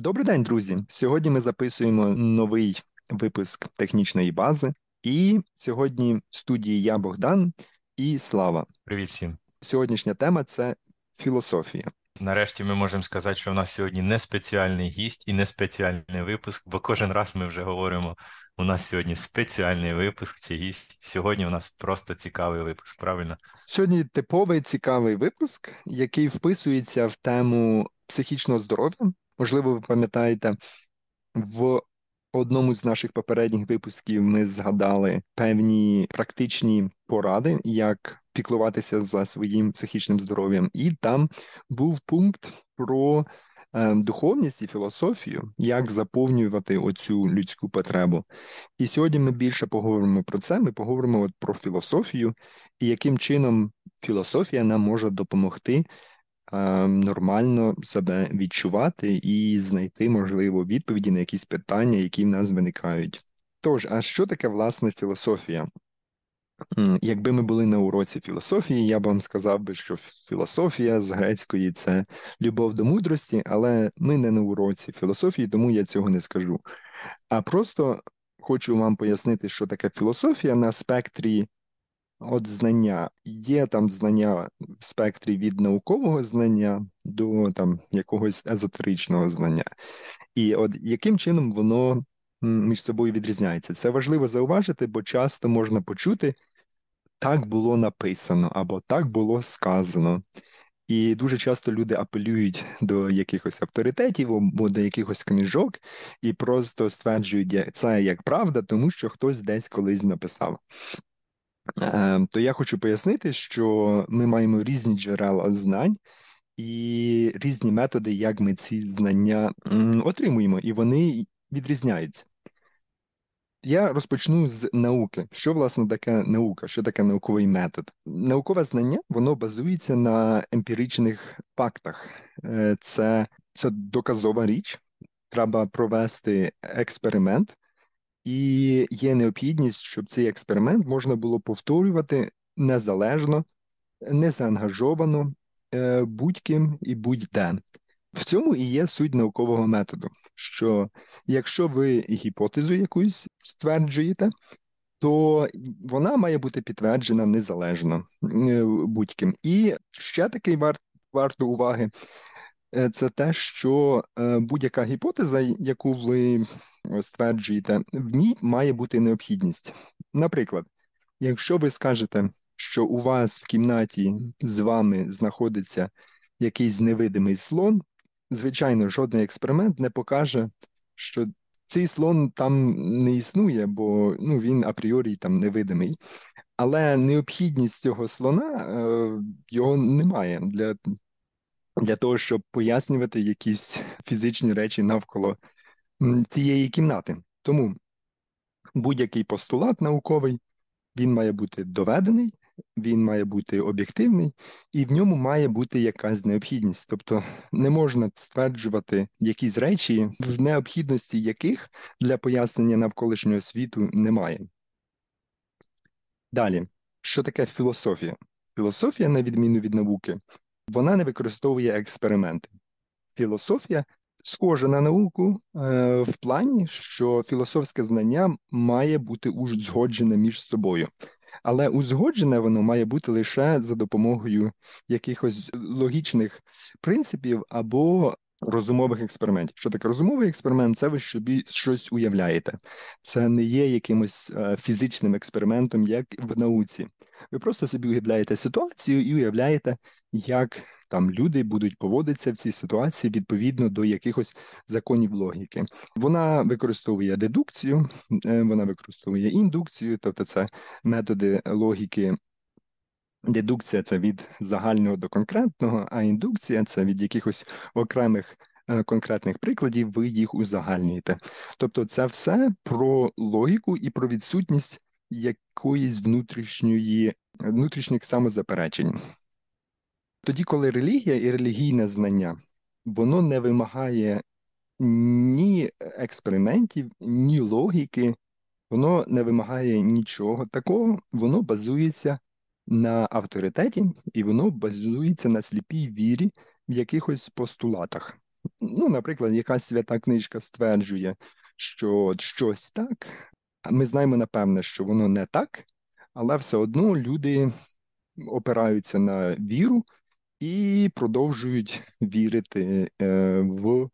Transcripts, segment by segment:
Добрий день, друзі! Сьогодні ми записуємо новий випуск технічної бази, і сьогодні в студії я Богдан і Слава. Привіт всім. Сьогоднішня тема це філософія. Нарешті ми можемо сказати, що у нас сьогодні не спеціальний гість і не спеціальний випуск, бо кожен раз ми вже говоримо, у нас сьогодні спеціальний випуск чи гість. Сьогодні у нас просто цікавий випуск, правильно? Сьогодні типовий цікавий випуск, який вписується в тему психічного здоров'я. Можливо, ви пам'ятаєте, в одному з наших попередніх випусків ми згадали певні практичні поради, як піклуватися за своїм психічним здоров'ям, і там був пункт про е, духовність і філософію, як заповнювати оцю людську потребу. І сьогодні ми більше поговоримо про це. Ми поговоримо от про філософію і яким чином філософія нам може допомогти нормально себе відчувати і знайти, можливо, відповіді на якісь питання, які в нас виникають. Тож, а що таке власне філософія? Якби ми були на уроці філософії, я б вам сказав би, що філософія з грецької це любов до мудрості, але ми не на уроці філософії, тому я цього не скажу. А просто хочу вам пояснити, що таке філософія на спектрі От знання є там знання в спектрі від наукового знання до там якогось езотеричного знання, і от яким чином воно між собою відрізняється? Це важливо зауважити, бо часто можна почути так було написано або так було сказано. І дуже часто люди апелюють до якихось авторитетів або до якихось книжок і просто стверджують це як правда, тому що хтось десь колись написав. Ем, то я хочу пояснити, що ми маємо різні джерела знань і різні методи, як ми ці знання отримуємо, і вони відрізняються. Я розпочну з науки. Що, власне, таке наука? Що таке науковий метод? Наукове знання воно базується на емпіричних фактах. Е, це, Це доказова річ. Треба провести експеримент, і є необхідність, щоб цей експеримент можна було повторювати незалежно, незаангажовано е, будь-ким і будь-де. В цьому і є суть наукового методу, що якщо ви гіпотезу якусь стверджуєте, то вона має бути підтверджена незалежно е, будь-ким. І ще такий варт, варто уваги це те, що е, будь-яка гіпотеза, яку ви стверджуєте, в ній має бути необхідність. Наприклад, якщо ви скажете, що у вас в кімнаті з вами знаходиться якийсь невидимий слон, звичайно, жодний експеримент не покаже, що цей слон там не існує, бо ну, він апріорі там невидимий. Але необхідність цього слона е, його немає для для того, щоб пояснювати якісь фізичні речі навколо цієї кімнати. Тому будь-який постулат науковий він має бути доведений, він має бути об'єктивний, і в ньому має бути якась необхідність. Тобто не можна стверджувати якісь речі, в необхідності яких для пояснення навколишнього світу немає. Далі, що таке філософія? Філософія, на відміну від науки, вона не використовує експерименти. Філософія схожа на науку е, в плані, що філософське знання має бути узгоджене між собою. Але узгоджене воно має бути лише за допомогою якихось логічних принципів або розумових експериментів. Що таке розумовий експеримент? Це ви собі щось уявляєте. Це не є якимось е, фізичним експериментом, як в науці. Ви просто собі уявляєте ситуацію і уявляєте, як там люди будуть поводитися в цій ситуації відповідно до якихось законів логіки. Вона використовує дедукцію, е, вона використовує індукцію, тобто це методи логіки. Дедукція це від загального до конкретного, а індукція це від якихось окремих е, конкретних прикладів, ви їх узагальнюєте. Тобто, це все про логіку і про відсутність якоїсь внутрішньої внутрішніх самозаперечень. Тоді, коли релігія і релігійне знання, воно не вимагає ні експериментів, ні логіки, воно не вимагає нічого такого, воно базується на авторитеті, і воно базується на сліпій вірі в якихось постулатах. ну, наприклад, якась свята книжка стверджує, що щось так, а ми знаємо напевне, що воно не так, але все одно люди опираються на віру і продовжують вірити е, в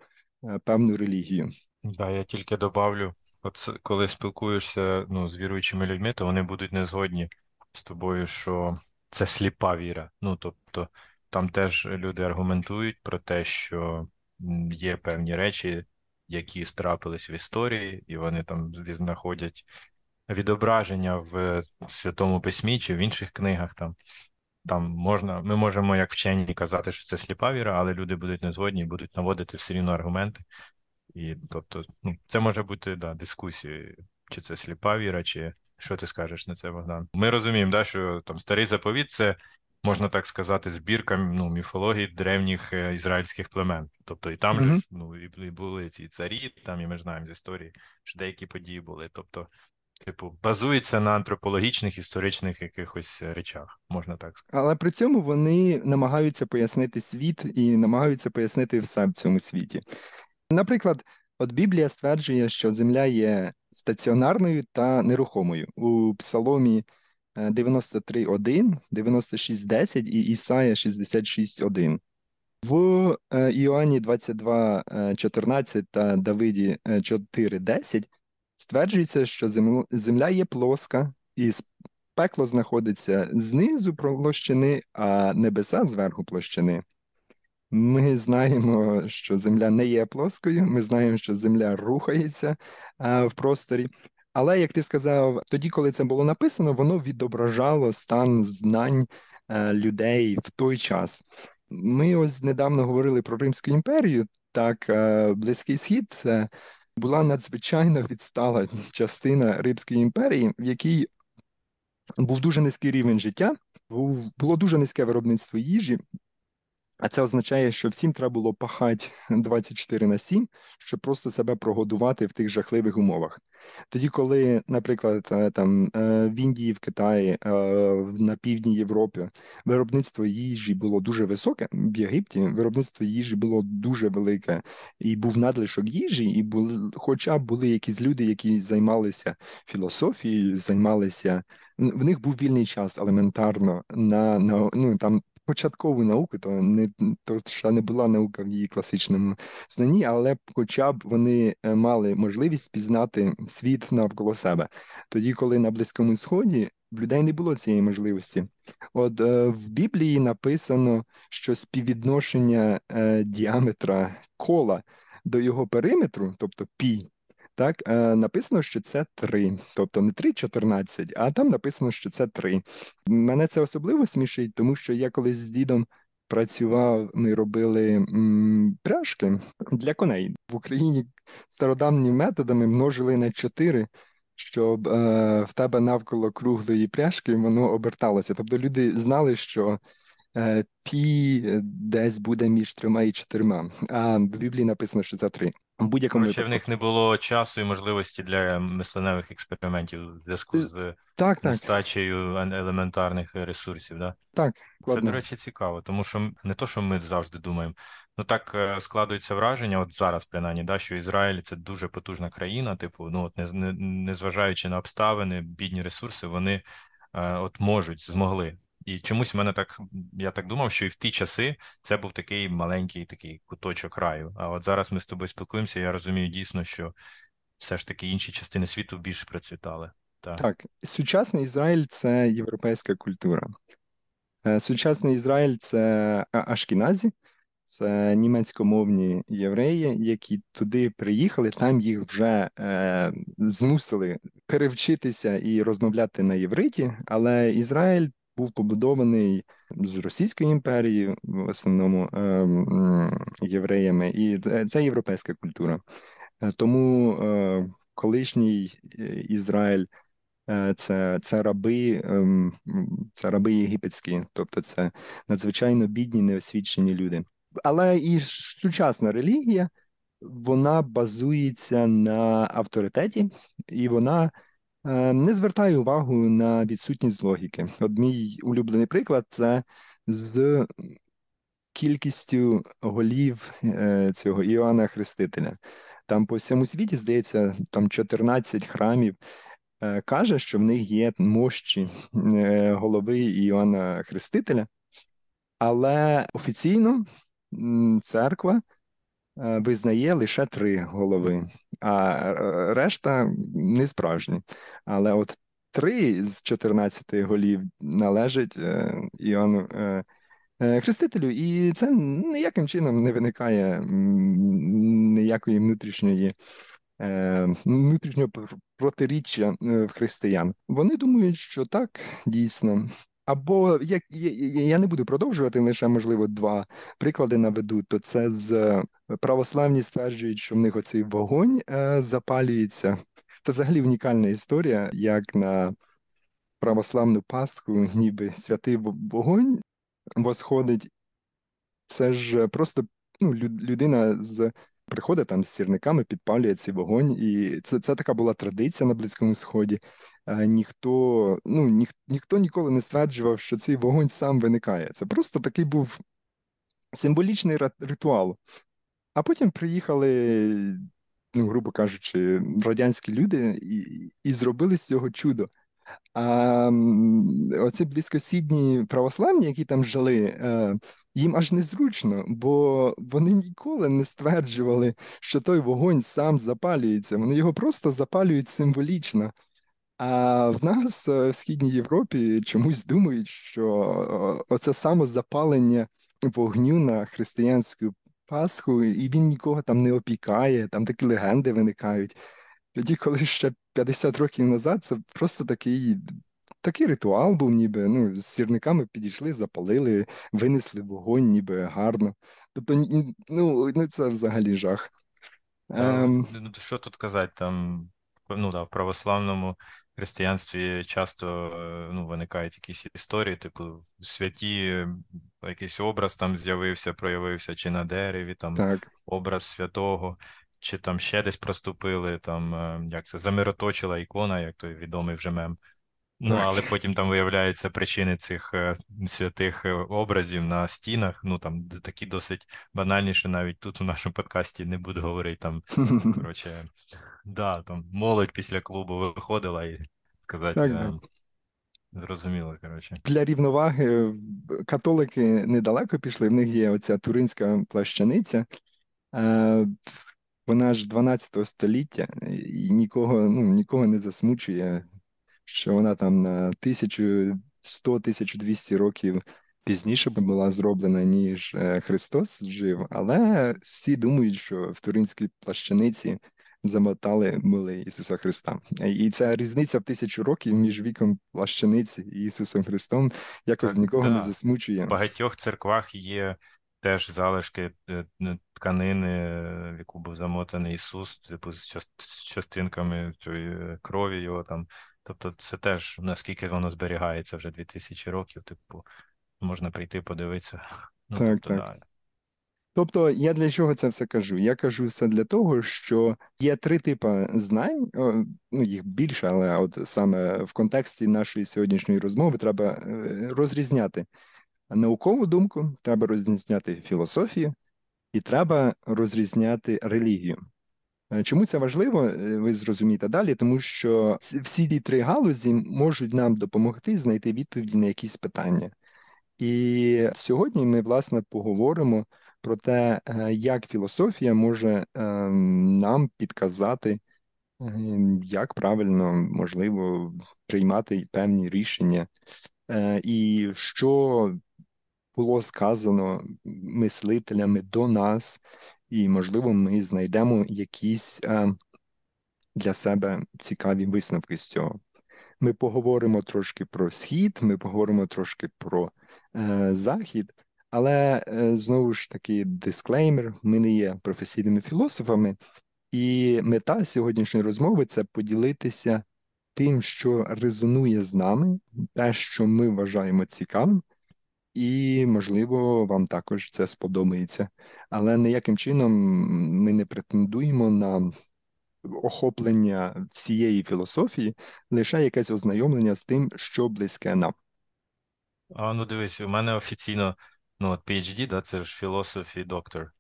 е, певну релігію. Да, я тільки добавлю, от коли спілкуєшся ну, з віруючими людьми, то вони будуть не згодні з тобою, що це сліпа віра. Ну, тобто, там теж люди аргументують про те, що є певні речі, які трапились в історії, і вони там знаходять відображення в Святому Письмі чи в інших книгах там. Там можна, ми можемо, як вчені, казати, що це сліпа віра, але люди будуть не згодні і будуть наводити все рівно аргументи. І тобто, ну, це може бути да, дискусією, чи це сліпа віра, чи що ти скажеш на це, Богдан? Ми розуміємо, да, що там старий заповіт це, можна так сказати, збірка ну, міфології древніх е, ізраїльських племен. Тобто і там же Мгм. ж, ну, і, були ці царі, там, і ми ж знаємо з історії, що деякі події були. Тобто, типу, базується на антропологічних історичних якихось речах, можна так сказати. Але при цьому вони намагаються пояснити світ і намагаються пояснити все в цьому світі. Наприклад, от Біблія стверджує, що земля є стаціонарною та нерухомою. У Псаломі е, 93.1, 96.10 і Ісая 66.1. В е, Іоанні 22.14 та Давиді е, 4.10 стверджується, що земля є плоска, і пекло знаходиться знизу площини, а небеса зверху площини. Ми знаємо, що Земля не є плоскою, ми знаємо, що Земля рухається в просторі. Але, як ти сказав, тоді, коли це було написано, воно відображало стан знань е, людей в той час. Ми ось недавно говорили про Римську імперію. Так, е, Близький Схід це була надзвичайно відстала частина Римської імперії, в якій був дуже низький рівень життя, було дуже низьке виробництво їжі. А це означає, що всім треба було пахати 24 на 7, щоб просто себе прогодувати в тих жахливих умовах. Тоді, коли, наприклад, е, там е, в Індії, в Китаї, е, на півдні Європи виробництво їжі було дуже високе, в Єгипті виробництво їжі було дуже велике, і був надлишок їжі, і були, хоча були якісь люди, які займалися філософією, займалися в них був вільний час елементарно на, на ну там початкову науку, то не то ще не була наука в її класичному знанні, але хоча б вони е, мали можливість спізнати світ навколо себе. Тоді, коли на Близькому Сході в людей не було цієї можливості. От е, в Біблії написано, що співвідношення е, діаметра кола до його периметру, тобто пі. Так, е, написано, що це 3, тобто не 3,14, а там написано, що це 3. Мене це особливо смішить, тому що я колись з дідом працював, ми робили м, пряжки для коней. В Україні стародавніми методами множили на 4, щоб е, в тебе навколо круглої пряжки воно оберталося. Тобто люди знали, що е, пі десь буде між трьома і чотирма, а в Біблії написано, що це 3. Будь-якому Коротше, в них не було часу і можливості для мисленевих експериментів в зв'язку Е, з Так, так, нестачею ен- елементарних ресурсів. Да? так, Це, до речі, цікаво, тому що не то, що ми завжди думаємо. Ну так е, складується враження, от зараз, принаймні, да, що Ізраїль це дуже потужна країна, типу, ну от не, не, незважаючи на обставини, бідні ресурси, вони е, от можуть, змогли. І чомусь в мене так, я так думав, що і в ті часи це був такий маленький такий куточок раю. А от зараз ми з тобою спілкуємося, я розумію дійсно, що все ж таки інші частини світу більш процвітали. Так. Так, сучасний Ізраїль це європейська культура. Е, Сучасний Ізраїль це ашкіназі, це німецькомовні євреї, які туди приїхали, там їх вже е, змусили перевчитися і розмовляти на євриті, але Ізраїль був побудований з Російської імперії, в основному е, євреями, і це, європейська культура. Е, Тому е, колишній Ізраїль Це, це раби, це раби єгипетські, тобто це надзвичайно бідні, неосвічені люди. Але і сучасна релігія, вона базується на авторитеті, і вона не звертає увагу на відсутність логіки. От мій улюблений приклад це з кількістю голів е, цього Іоанна Хрестителя. Там по всьому світі, здається, там 14 храмів. Е, каже, що в них є мощі е, голови Іоанна Хрестителя, але офіційно церква визнає лише три голови, а решта не справжні. Але от три з 14 голів належать Іоанну Е, хрестителю, і це ніяким чином не виникає ніякої внутрішньої е, внутрішнього протиріччя е, в християн. Вони думають, що так дійсно. Або як я не буду продовжувати, лише можливо два приклади наведу. То це з православні стверджують, що в них оцей вогонь запалюється. Це взагалі унікальна історія, як на православну Пасху, ніби святий вогонь восходить. Це ж просто ну, людина з приходить там з сірниками, підпалює цей вогонь, і це це така була традиція на Близькому Сході. Е, ніхто ну, ніх, ніхто ніколи не стверджував, що цей вогонь сам виникає. Це просто такий був символічний ритуал. А потім приїхали, ну, грубо кажучи, радянські люди і, і зробили з цього чудо. А оці близькосідні православні, які там жили, е, їм аж незручно, бо вони ніколи не стверджували, що той вогонь сам запалюється. Вони його просто запалюють символічно. А в нас е, в Східній Європі чомусь думають, що оце самозапалення вогню на християнську Пасху, і він нікого там не опікає, там такі легенди виникають. Тоді, коли ще 50 років назад, це просто такий такий ритуал був, ніби ну, з сірниками підійшли, запалили, винесли вогонь, ніби гарно. Тобто, ну, ну це взагалі жах. Та, ем... Ну, що тут казати, там ну, да, в православному християнстві часто е, ну, виникають якісь історії, типу святі, якийсь образ там з'явився, проявився, чи на дереві, там так. образ святого чи там ще десь проступили, там е, як це замироточила ікона, як той відомий вже мем. Ну, але потім там виявляються причини цих е, святих образів на стінах. Ну там такі досить банальні, що навіть тут у нашому подкасті не буду говорити. Там коротше, да, там молодь після клубу виходила і сказати. Так, так. Зрозуміло, коротше. Для рівноваги католики недалеко пішли. В них є оця туринська плащаниця. Вона ж 12 століття і нікого ну, нікого не засмучує, що вона там на 1100-1200 років пізніше була зроблена, ніж е, Христос жив. Але всі думають, що в Туринській плащаниці замотали мили Ісуса Христа. І ця різниця в тисячу років між віком плащаниці і Ісусом Христом якось так, нікого да. не засмучує. В багатьох церквах є теж залишки е, тканини, в яку був замотаний Ісус, типу, з частинками цієї крові його там. Тобто, це теж наскільки воно зберігається вже 2000 років, типу, можна прийти подивитися. Ну, так, тобто, так. Да. Тобто, я для чого це все кажу? Я кажу це для того, що є три типи знань, ну їх більше, але от саме в контексті нашої сьогоднішньої розмови треба е, розрізняти наукову думку, треба розрізняти філософію і треба розрізняти релігію. Е, чому це важливо, е, ви зрозумієте далі, тому що всі ці три галузі можуть нам допомогти знайти відповіді на якісь питання. І сьогодні ми, власне, поговоримо про те, е, як філософія може нам підказати, як правильно можливо приймати певні рішення, і що було сказано мислителями до нас, і, можливо, ми знайдемо якісь е, для себе цікаві висновки з цього. Ми поговоримо трошки про схід, ми поговоримо трошки про е, захід, але е, знову ж таки дисклеймер: ми не є професійними філософами, і мета сьогоднішньої розмови це поділитися тим, що резонує з нами, те, що ми вважаємо цікавим, і, можливо, вам також це сподобається. Але ніяким чином ми не претендуємо на охоплення всієї філософії, лише якесь ознайомлення з тим, що близьке нам. А, Ну, дивись, у мене офіційно Ну, от PhD, да, це ж Philosophy Doctor.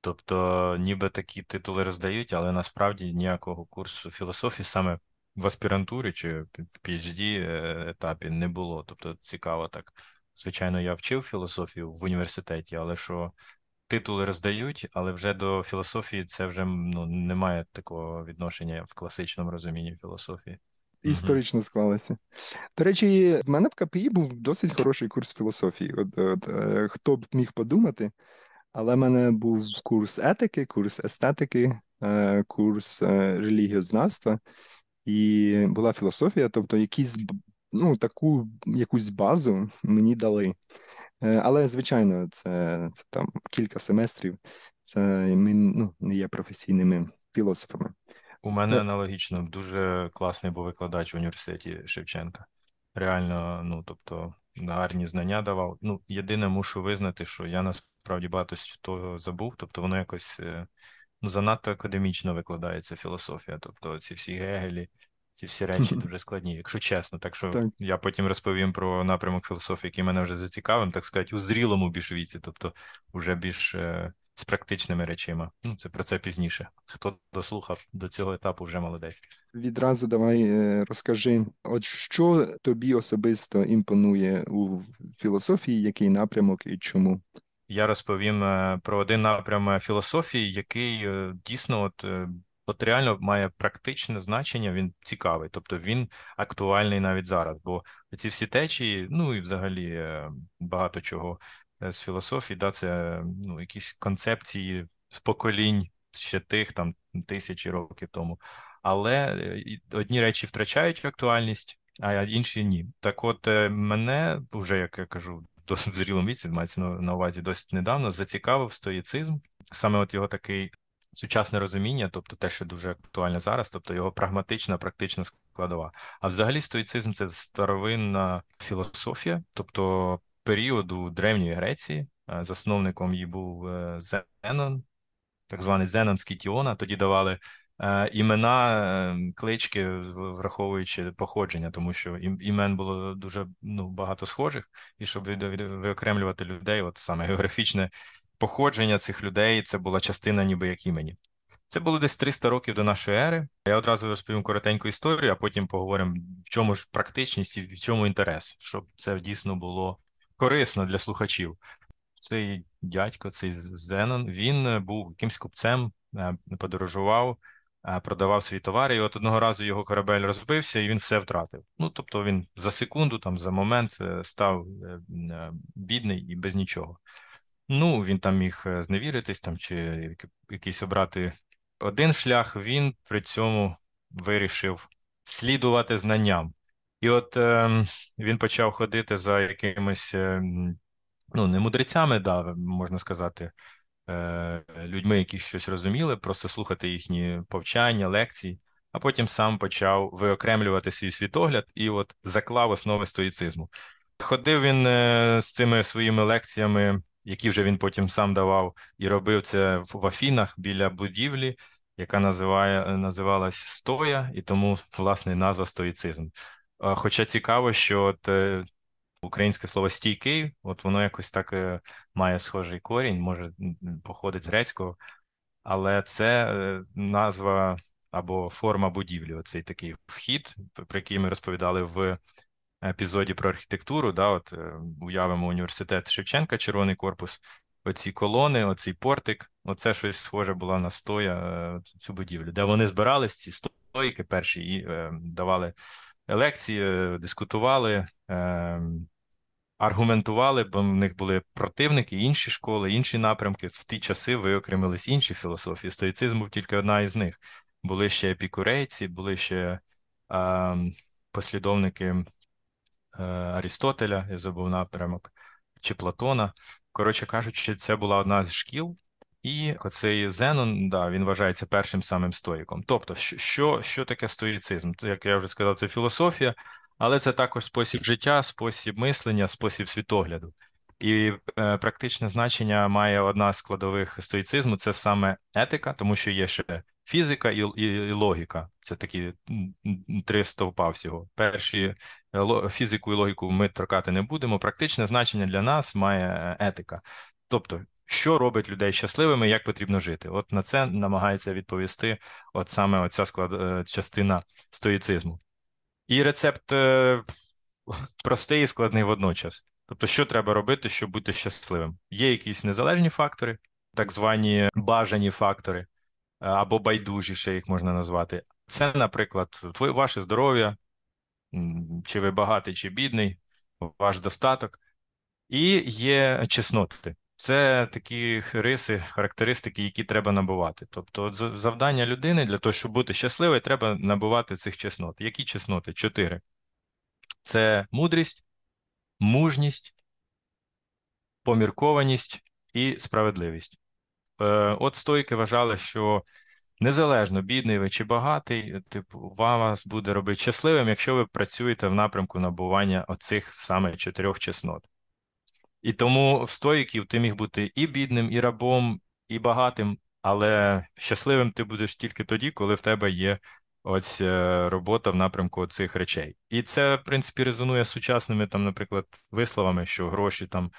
Тобто, ніби такі титули роздають, але насправді ніякого курсу філософії саме в аспірантурі чи в PhD е, етапі не було. Тобто, цікаво так. Звичайно, я вчив філософію в університеті, але що титули роздають, але вже до філософії це вже ну, немає такого відношення в класичному розумінні філософії. Історично склалося. До речі, в мене в КПІ був досить хороший курс філософії. От, от, е, Хто б міг подумати, але в мене був курс етики, курс естетики, е, курс е, релігіознавства і була філософія, тобто якісь ну, таку якусь базу мені дали. Але, звичайно, це, це там кілька семестрів, це ми ну, не є професійними філософами. У мене аналогічно дуже класний був викладач в університеті Шевченка. Реально, ну тобто, гарні знання давав. Ну, єдине, мушу визнати, що я насправді багато з того забув, тобто воно якось е, ну, занадто академічно викладається філософія. Тобто, ці всі гегелі, ці всі речі дуже складні, якщо чесно. Так що так. я потім розповім про напрямок філософії, який мене вже зацікавив, так сказати, у зрілому більш віці, тобто вже більш е, з практичними речима. Ну, це про це пізніше. Хто дослухав до цього етапу, вже молодець. Відразу давай е, розкажи, от що тобі особисто імпонує у філософії, який напрямок і чому? Я розповім е, про один напрям філософії, який дійсно от от реально має практичне значення, він цікавий, тобто він актуальний навіть зараз. Бо ці всі течії, ну і взагалі е, багато чого е, з філософії, да, це ну, якісь концепції поколінь ще тих там тисячі років тому. Але е, одні речі втрачають актуальність, а інші ні. Так, от мене вже як я кажу, досить зрілому віці, мається на увазі досить недавно, зацікавив стоїцизм, саме от його такий сучасне розуміння, тобто те, що дуже актуально зараз, тобто його прагматична, практична складова. А взагалі стоїцизм це старовинна філософія, тобто періоду Древньої Греції, е, засновником її був е, Зенон, так званий Зенонський Тіона, тоді давали. Е, імена, клички, враховуючи походження, тому що імен було дуже ну, багато схожих, і щоб виокремлювати людей, от саме географічне походження цих людей це була частина ніби як імені. Це було десь 300 років до нашої ери. Я одразу розповім коротеньку історію, а потім поговоримо, в чому ж практичність і в чому інтерес, щоб це дійсно було корисно для слухачів. Цей дядько, цей Зенон, він був якимсь купцем, е, подорожував, е, продавав свої товари, і от одного разу його корабель розбився, і він все втратив. Ну тобто він за секунду, там за момент е, став бідний і без нічого. Ну, він там міг е, зневіритись там чи якийсь обрати один шлях, він при цьому вирішив слідувати знанням. І от е, він почав ходити за якимись, е, ну, не мудрецями, да, можна сказати, е, людьми, які щось розуміли, просто слухати їхні повчання, лекції, а потім сам почав виокремлювати свій світогляд і от заклав основи стоїцизму. Ходив він е, з цими своїми лекціями які вже він потім сам давав і робив це в Афінах біля будівлі, яка називає, називалась Стоя, і тому власне назва стоїцизм. Хоча цікаво, що от е, українське слово стійкий, от воно якось так е, має схожий корінь, може походить з грецького, але це е, назва або форма будівлі. Оцей такий вхід, про який ми розповідали в епізоді про архітектуру, да, от е, уявимо університет Шевченка, червоний корпус, оці колони, оцей портик, оце щось схоже було на стоя е, цю будівлю, де вони збирались, ці стойки перші і е, давали лекції, е, дискутували. Е, Аргументували, бо в них були противники, інші школи, інші напрямки. В ті часи виокремились інші філософії. Стоїцизм був тільки одна із них. Були ще епікурейці, були ще е, послідовники Арістотеля, я забув напрямок, чи Платона. Коротше кажучи, це була одна з шкіл, і оцей Зенон, да, він вважається першим самим стоїком. Тобто, що що таке стоїцизм? Як я вже сказав, це філософія, але це також спосіб життя, спосіб мислення, спосіб світогляду. І е, практичне значення має одна з складових стоїцизму це саме етика, тому що є ще фізика і, і, і логіка. Це такі три стовпа всього. Перші е, фізику і логіку ми торкати не будемо. Практичне значення для нас має е, етика. Тобто, що робить людей щасливими, як потрібно жити? От на це намагається відповісти от саме оця склад е, частина стоїцизму. І рецепт простий і складний водночас. Тобто, що треба робити, щоб бути щасливим? Є якісь незалежні фактори, так звані бажані фактори, або байдужі, ще їх можна назвати. Це, наприклад, твоє ваше здоров'я, чи ви багатий, чи бідний, ваш достаток, і є чесноти. Це такі риси, характеристики, які треба набувати. Тобто, завдання людини для того, щоб бути щасливою, треба набувати цих чеснот. Які чесноти? Чотири. Це мудрість, мужність, поміркованість і справедливість. Е, от стойки вважали, що незалежно бідний ви чи багатий, типу, вас буде робити щасливим, якщо ви працюєте в напрямку набування оцих саме чотирьох чеснот. І тому в стоїків ти міг бути і бідним, і рабом, і багатим, але щасливим ти будеш тільки тоді, коли в тебе є ось е, робота в напрямку цих речей. І це, в принципі, резонує з сучасними, там, наприклад, висловами, що гроші там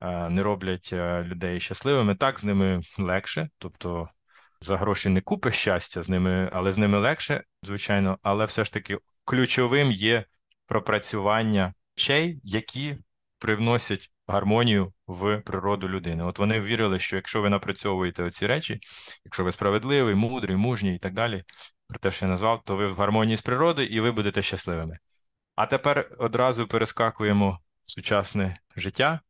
е, не роблять е, людей щасливими. Так, з ними легше, тобто за гроші не купиш щастя з ними, але з ними легше, звичайно, але все ж таки ключовим є пропрацювання речей, які привносять гармонію в природу людини. От вони вірили, що якщо ви напрацьовуєте ці речі, якщо ви справедливий, мудрий, мужній і так далі, про те, що я назвав, то ви в гармонії з природою і ви будете щасливими. А тепер одразу перескакуємо в сучасне життя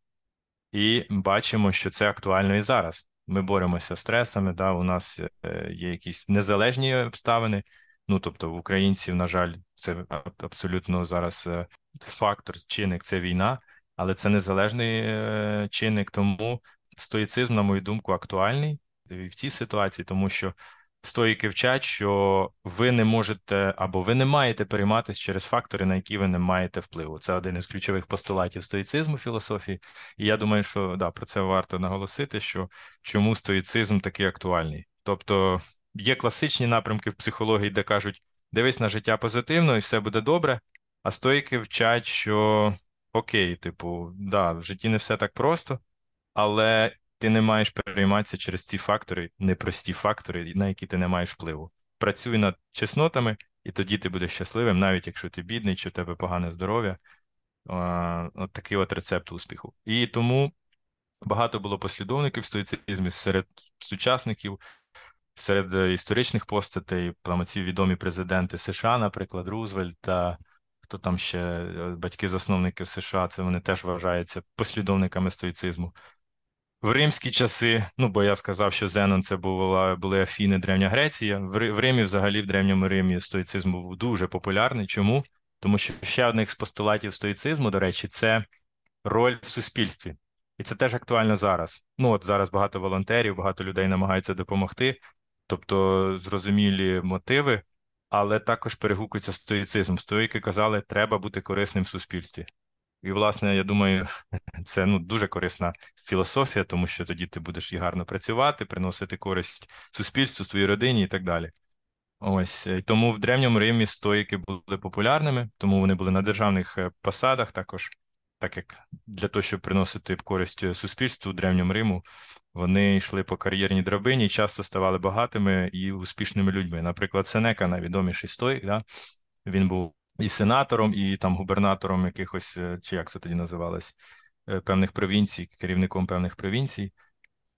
і бачимо, що це актуально і зараз. Ми боремося з стресами, да, у нас е, є якісь незалежні обставини. Ну, тобто, в українців, на жаль, це абсолютно зараз е, фактор, чинник це війна, але це незалежний е, чинник. Тому стоїцизм, на мою думку, актуальний в цій ситуації, тому що Стоїки вчать, що ви не можете або ви не маєте перейматися через фактори, на які ви не маєте впливу. Це один із ключових постулатів стоїцизму філософії. І я думаю, що да, про це варто наголосити, що чому стоїцизм такий актуальний. Тобто є класичні напрямки в психології, де кажуть, дивись на життя позитивно і все буде добре. А стоїки вчать, що окей, типу, да, в житті не все так просто, але ти не маєш перейматися через ці фактори, непрості фактори, на які ти не маєш впливу. Працюй над чеснотами, і тоді ти будеш щасливим, навіть якщо ти бідний, чи в тебе погане здоров'я. От такий от рецепт успіху. І тому багато було послідовників стоїцизму серед сучасників, серед е, історичних постатей, там ці відомі президенти США, наприклад, Рузвельт та хто там ще е, батьки-засновники США, це вони теж вважаються послідовниками стоїцизму. В римські часи, ну бо я сказав, що Зенон це була, були Афіни, Древня Греція. В Римі, взагалі, в древньому Римі стоїцизм був дуже популярний. Чому? Тому що ще одних з постулатів стоїцизму, до речі, це роль в суспільстві. І це теж актуально зараз. Ну от зараз багато волонтерів, багато людей намагаються допомогти, тобто зрозумілі мотиви, але також перегукується стоїцизм. Стоїки казали, треба бути корисним в суспільстві. І, власне, я думаю, це ну дуже корисна філософія, тому що тоді ти будеш і гарно працювати, приносити користь суспільству, своїй родині і так далі. Ось е, тому в древньому Римі стоїки були популярними, тому вони були на державних е, посадах, також так як для того, щоб приносити користь суспільству древньому Риму, вони йшли по кар'єрній драбині часто ставали багатими і успішними людьми. Наприклад, Сенека, найвідоміший стоїк, да? він був і сенатором, і там губернатором якихось, е, чи як це тоді називалось, е, певних провінцій, керівником певних провінцій.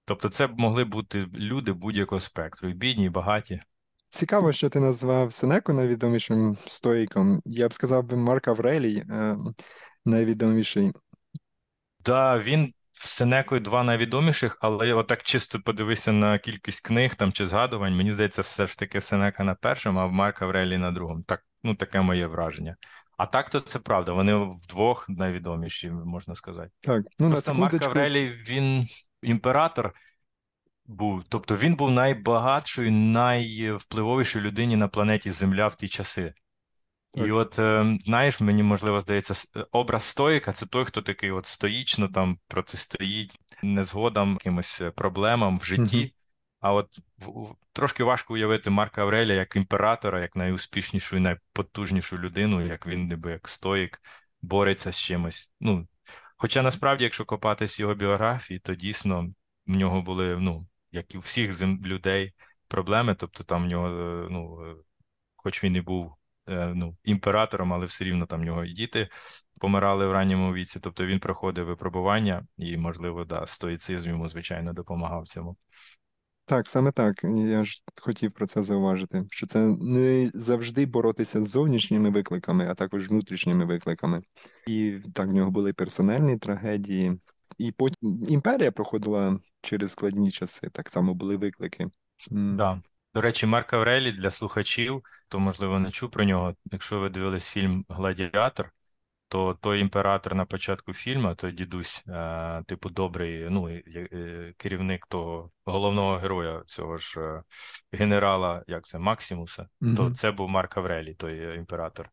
Тобто, це могли бути люди будь-якого спектру, і бідні, і багаті. Цікаво, що ти назвав Сенеку найвідомішим стоїком. Я б сказав би Марк Аврелій е, найвідоміший. Так, да, він з Сенекою два найвідоміших, але я отак чисто подивися на кількість книг там чи згадувань. Мені здається, все ж таки Сенека на першому, а Марк Аврелій на другому. Так Ну, таке моє враження. А так то це правда. Вони вдвох найвідоміші, можна сказати. Так, ну Просто на Марк Аврелій, він імператор був, тобто він був найбагатшою, найвпливовішою людині на планеті Земля в ті часи. І от, е, знаєш, мені можливо здається, е, образ стоїка це той, хто такий от стоїчно там протистоїть незгодам, якимось е, проблемам в житті. А от трошки важко уявити Марка Аврелія як імператора, як найуспішнішу і найпотужнішу людину, як він ніби як стоїк, бореться з чимось. Ну, хоча насправді, якщо копатись в його біографії, то дійсно в нього були, ну, як і у всіх людей, проблеми. Тобто там в нього, е, ну, хоч він і був ну, імператором, але все рівно там нього і діти помирали в ранньому віці. Тобто він проходив випробування, і, можливо, да, стоїцизм йому, звичайно, допомагав в цьому. Так, саме так. Я ж хотів про це зауважити, що це не завжди боротися з зовнішніми викликами, а також внутрішніми викликами. І так, в нього були персональні трагедії, і потім імперія проходила через складні часи, так само були виклики. Да. До речі, Марк Аврелій для слухачів, то, можливо, не чув про нього. Якщо ви дивились фільм Гладіатор, то той імператор на початку фільму, той дідусь, е, типу, добрий, ну, і керівник того головного героя, цього ж е, генерала, як це, Максимуса, то це був Марк Аврелій, той е, імператор.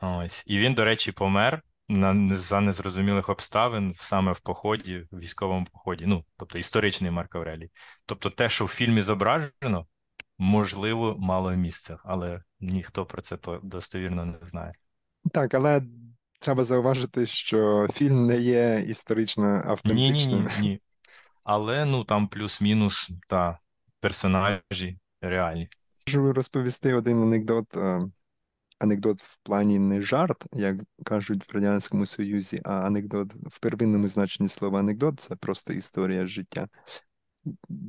Ось. І він, до речі, помер на, за незрозумілих обставин саме в поході, в військовому поході. Ну, тобто історичний Марк Аврелій. Тобто те, що в фільмі зображено, можливо, мало місця, але ніхто про це то достовірно не знає. Так, але треба зауважити, що фільм не є історично Ні, ні, ні, ні. Але ну там плюс-мінус та персонажі реальні. Можу розповісти один анекдот. е, Анекдот в плані не жарт, як кажуть в Радянському Союзі, а анекдот в первинному значенні слова анекдот це просто історія життя.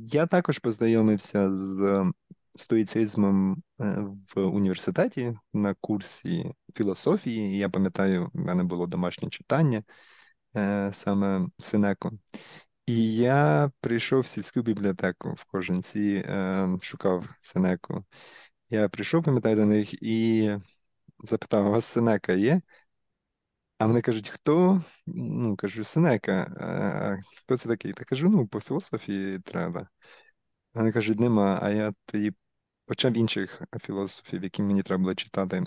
Я також познайомився з стоїцизмом е, в університеті на курсі філософії. Я пам'ятаю, в мене було домашнє читання саме Сенеку. І я прийшов в сільську бібліотеку в Кожанці, е, шукав Сенеку. Я прийшов, пам'ятаю, до них і запитав, у вас Сенека є? А вони кажуть, хто? Ну, кажу, Сенека. А хто це такий? Та кажу, ну, по філософії треба. Вони кажуть, нема, а я тоді почав інших філософів, які мені треба було читати.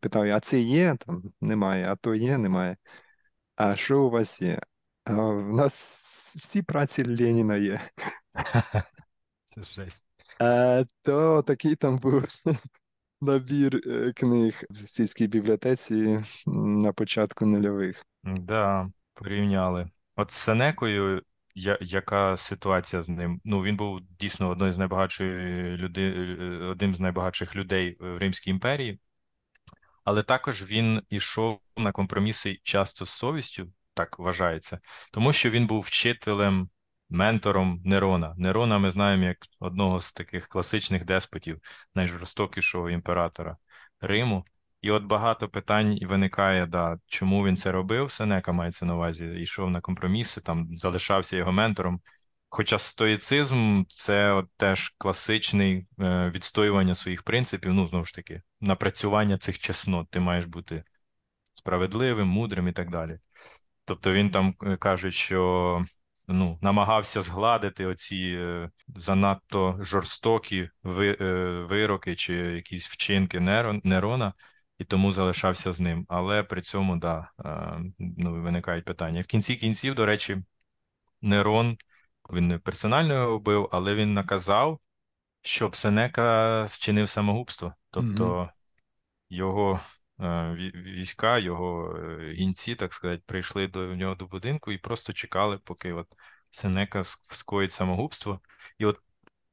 Питаю, а це є? Там немає, а то є, немає. А що у вас є? А в нас всі праці Леніна є. Це жесть. А, то такий там був набір е, книг в сільській бібліотеці на початку нульових. Да, порівняли. От з Сенекою, я, яка ситуація з ним? Ну, він був дійсно одною з найбагатших людей, одним з найбагатших людей в Римській імперії, але також він ішов на компроміси часто з совістю, так вважається, тому що він був вчителем, ментором Нерона. Нерона ми знаємо як одного з таких класичних деспотів, найжорстокішого імператора Риму. І от багато питань виникає, да, чому він це робив, Сенека мається на увазі, йшов на компроміси, там залишався його ментором. Хоча стоїцизм це от теж класичний е, відстоювання своїх принципів, ну, знову ж таки, напрацювання цих чеснот. Ти маєш бути справедливим, мудрим і так далі. Тобто він там е, кажуть, що ну, намагався згладити оці е, занадто жорстокі е, вироки чи якісь вчинки Нерон, Нерона, і тому залишався з ним. Але при цьому, да, е, ну, виникають питання. В кінці кінців, до речі, Нерон, він не персонально його вбив, але він наказав, щоб Сенека вчинив самогубство. Тобто його е, ві- війська, його е, гінці, так сказати, прийшли до нього до будинку і просто чекали, поки от Сенека скоїть самогубство. І от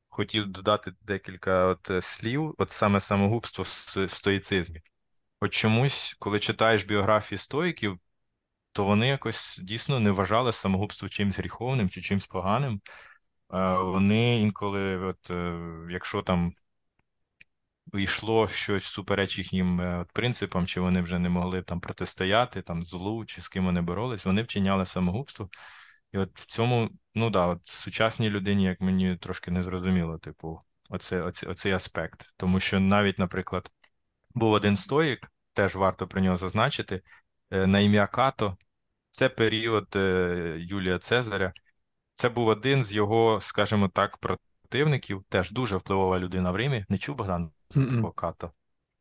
хотів додати декілька от слів, от саме самогубство в стоїцизмі. От чомусь, коли читаєш біографії стоїків, то вони якось дійсно не вважали самогубство чимось гріховним чи чимось поганим. Е, Вони інколи, от, е, якщо там йшло щось супереч їхнім е, от, принципам, чи вони вже не могли там протистояти там злу, чи з ким вони боролись, вони вчиняли самогубство. І от в цьому, ну да, от сучасній людині, як мені трошки не зрозуміло, типу, оце, оце, оцей аспект. Тому що навіть, наприклад, був один стоїк, теж варто про нього зазначити, е, на ім'я Като. Це період е, Юлія Цезаря. Це був один з його, скажімо так, противників, теж дуже впливова людина в Римі. Не чув Богдан за такого Като?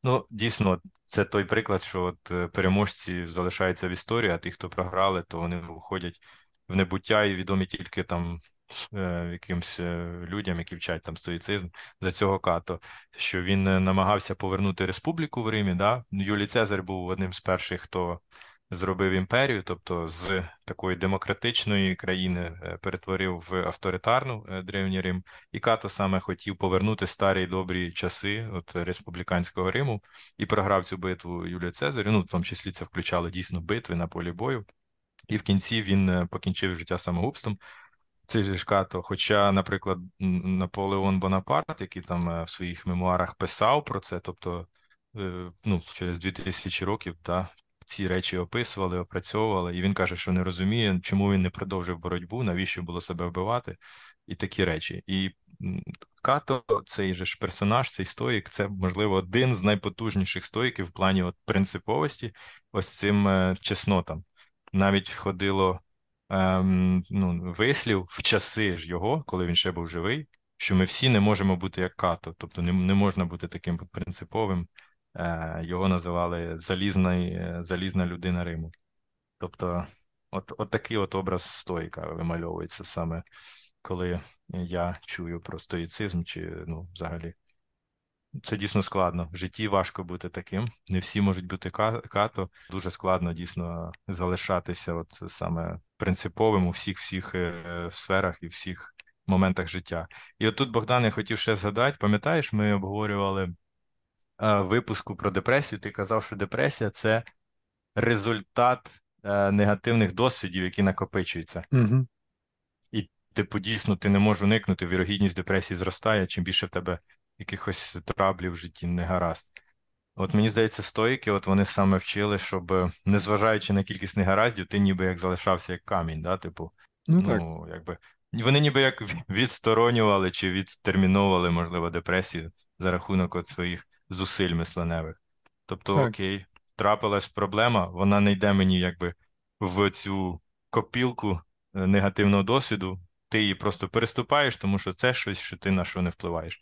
Ну, дійсно, це той приклад, що от е, переможці залишаються в історії, а ті, хто програли, то вони виходять в небуття і відомі тільки там якимсь е, людям, які вчать там стоїцизм за цього като, що він намагався повернути республіку в Римі. Да? Юлій Цезар був одним з перших, хто зробив імперію, тобто з такої демократичної країни е, перетворив в авторитарну е, Древній Рим, і Като саме хотів повернути старі добрі часи от республіканського Риму і програв цю битву Юлію Цезарю. Ну, в тому числі це включало дійсно битви на полі бою. І в кінці він е, покінчив життя самогубством. Цей ж Като, хоча, наприклад, Наполеон Бонапарт, який там в своїх мемуарах писав про це, тобто ну, через 2000 років, та ці речі описували, опрацьовували, і він каже, що не розуміє, чому він не продовжив боротьбу, навіщо було себе вбивати, і такі речі. І Като, цей же ж персонаж, цей стоїк, це можливо один з найпотужніших стоїків в плані от принциповості, ось цим е, чеснотам. Навіть ходило ем, ну, вислів в часи ж його, коли він ще був живий, що ми всі не можемо бути як като, тобто не, не можна бути таким принциповим. Е, його називали залізний, е, залізна людина Риму. Тобто, от, от такий от образ стоїка вимальовується саме, коли я чую про стоїцизм, чи ну, взагалі. Це дійсно складно. В житті важко бути таким. Не всі можуть бути като. Дуже складно дійсно залишатися от саме принциповим у всіх всіх е, сферах і всіх моментах життя. І от тут, Богдан, я хотів ще згадати, пам'ятаєш, ми обговорювали випуску про депресію, ти казав, що депресія це результат е, негативних досвідів, які накопичуються. Угу. І, типу, дійсно, ти не можеш уникнути, вірогідність депресії зростає, чим більше в тебе якихось траблів в житті не гаразд. От мені здається, стоїки, от вони саме вчили, щоб, незважаючи на кількість негараздів, ти ніби як залишався як камінь, да? типу, ну, ну якби вони ніби як відсторонювали чи відтерміновували, можливо, депресію за рахунок от своїх зусиль мисленевих. Тобто, так. окей, трапилась проблема, вона не йде мені якби в цю копілку е, негативного досвіду, ти її просто переступаєш, тому що це щось, що ти на що не впливаєш.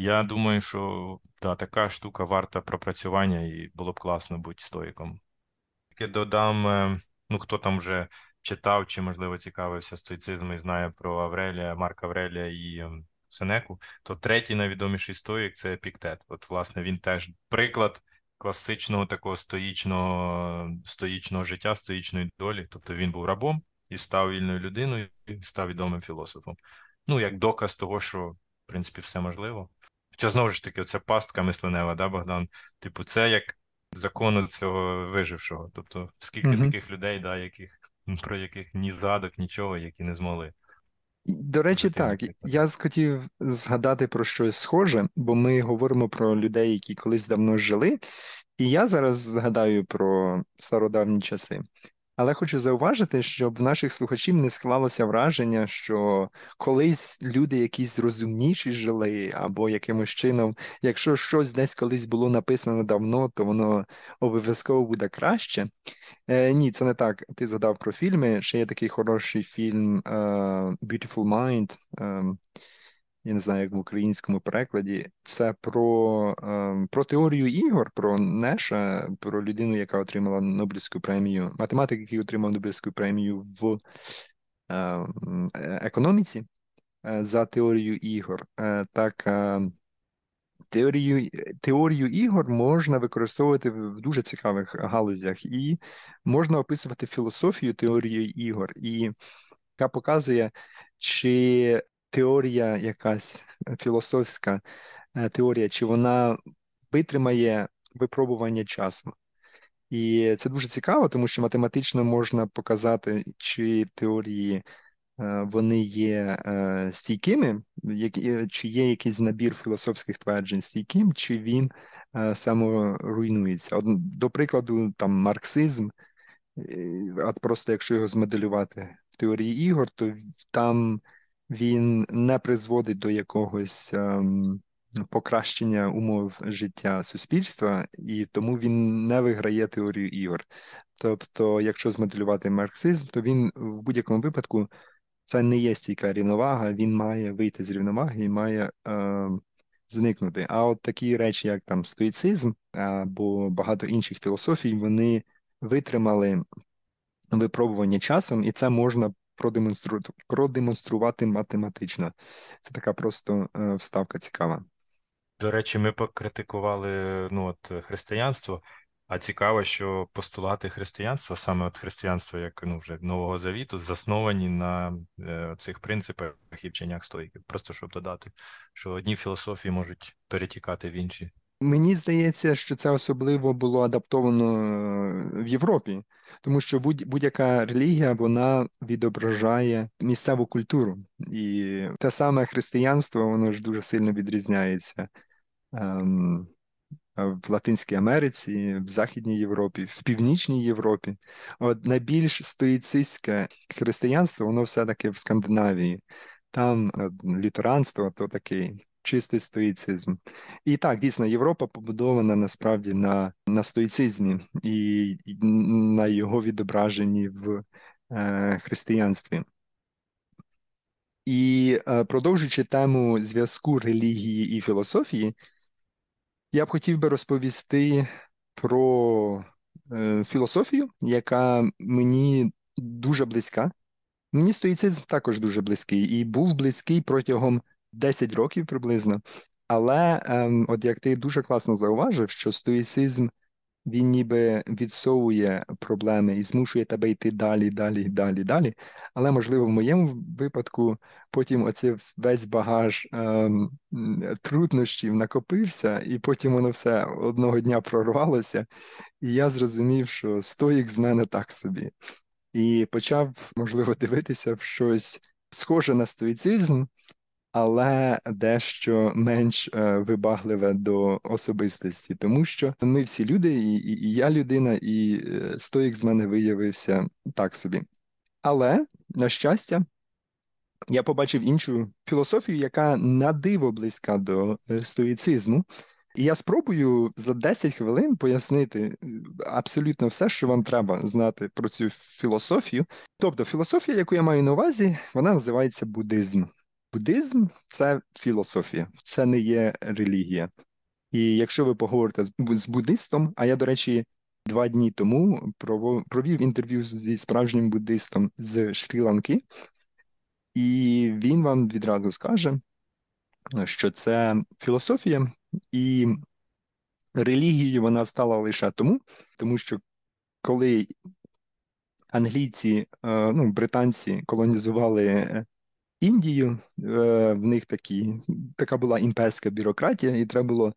Я думаю, що да, така штука варта пропрацювання, і було б класно бути стоїком. Тільки додам, е, ну хто там вже читав чи, можливо, цікавився стоїцизмом і знає про Аврелія, Марка Аврелія і Сенеку, то третій найвідоміший стоїк це Епіктет. От, власне, він теж приклад класичного такого стоїчного стоїчного життя, стоїчної долі. Тобто він був рабом і став вільною людиною, і став відомим філософом. Ну, як доказ того, що в принципі все можливо. Хоча знову ж таки, це пастка мисленева, да, Богдан? Типу, це як закону цього вижившого. Тобто, скільки mm таких людей, да, яких про яких ні задок, нічого, які не змогли. До речі, так. Я хотів згадати про щось схоже, бо ми говоримо про людей, які колись давно жили, і я зараз згадаю про стародавні часи. Але хочу зауважити, щоб в наших слухачів не склалося враження, що колись люди якісь розумніші жили, або якимось чином, якщо щось десь колись було написано давно, то воно обов'язково буде краще. Е, Ні, це не так. Ти згадав про фільми. Ще є такий хороший фільм uh, Beautiful Mind. Uh, я не знаю, як в українському перекладі, це про ем, про теорію ігор, про Неша, про людину, яка отримала Нобелівську премію, математик, який отримав Нобелівську премію в ем, економіці е, за теорію ігор. Е, так, теорію теорію ігор можна використовувати в дуже цікавих галузях, і можна описувати філософію теорії ігор, і яка показує, чи теорія, якась філософська е, теорія, чи вона витримає випробування часу. І це дуже цікаво, тому що математично можна показати, чи теорії е, вони є е, стійкими, чи є якийсь набір філософських тверджень стійким, чи він саморуйнується. До прикладу, там марксизм, а просто якщо його змоделювати в теорії ігор, то там він не призводить до якогось ем, покращення умов життя суспільства, і тому він не виграє теорію ігор. Тобто, якщо змоделювати марксизм, то він в будь-якому випадку це не є стійка рівновага, він має вийти з рівноваги і має е, зникнути. А от такі речі, як там стоїцизм або багато інших філософій, вони витримали випробування часом, і це можна продемонструвати, математично. Це така просто е, вставка цікава. До речі, ми покритикували ну, от, християнство, а цікаво, що постулати християнства, саме от християнство, як ну, вже Нового Завіту, засновані на е, цих принципах і вченнях стоїків. Просто щоб додати, що одні філософії можуть перетікати в інші. Мені здається, що це особливо було адаптовано е, в Європі, тому що будь-яка релігія вона відображає місцеву культуру, і те саме християнство, воно ж дуже сильно відрізняється ем, в Латинській Америці, в Західній Європі, в Північній Європі. От найбільш стоїцистське християнство, воно все-таки в Скандинавії. Там е, лютеранство то такий чистий стоїцизм. І так, дійсно, Європа побудована насправді на на стоїцизмі і на його відображенні в е, християнстві. І е, продовжуючи тему зв'язку релігії і філософії, я б хотів би розповісти про е, філософію, яка мені дуже близька. Мені стоїцизм також дуже близький і був близький протягом 10 років приблизно. Але ем, от як ти дуже класно зауважив, що стоїцизм він ніби відсовує проблеми і змушує тебе йти далі, далі, далі, далі. Але, можливо, в моєму випадку потім оце весь багаж ем, труднощів накопився, і потім воно все одного дня прорвалося, і я зрозумів, що стоїк з мене так собі. І почав, можливо, дивитися в щось схоже на стоїцизм, але дещо менш е, вибагливе до особистості, тому що ми всі люди, і, і, і я людина, і е, стоїк з мене виявився так собі. Але, на щастя, я побачив іншу філософію, яка на диво близька до е, стоїцизму. І я спробую за 10 хвилин пояснити абсолютно все, що вам треба знати про цю філософію. Тобто, філософія, яку я маю на увазі, вона називається буддизм. Буддизм це філософія, це не є релігія. І якщо ви поговорите з буддистом, а я, до речі, два дні тому провів інтерв'ю зі справжнім буддистом з Шрі-Ланки, і він вам відразу скаже, що це філософія, і релігією вона стала лише тому, тому що коли англійці, е, ну, британці колонізували Індію. Е, в них такі, така була імперська бюрократія, і треба було.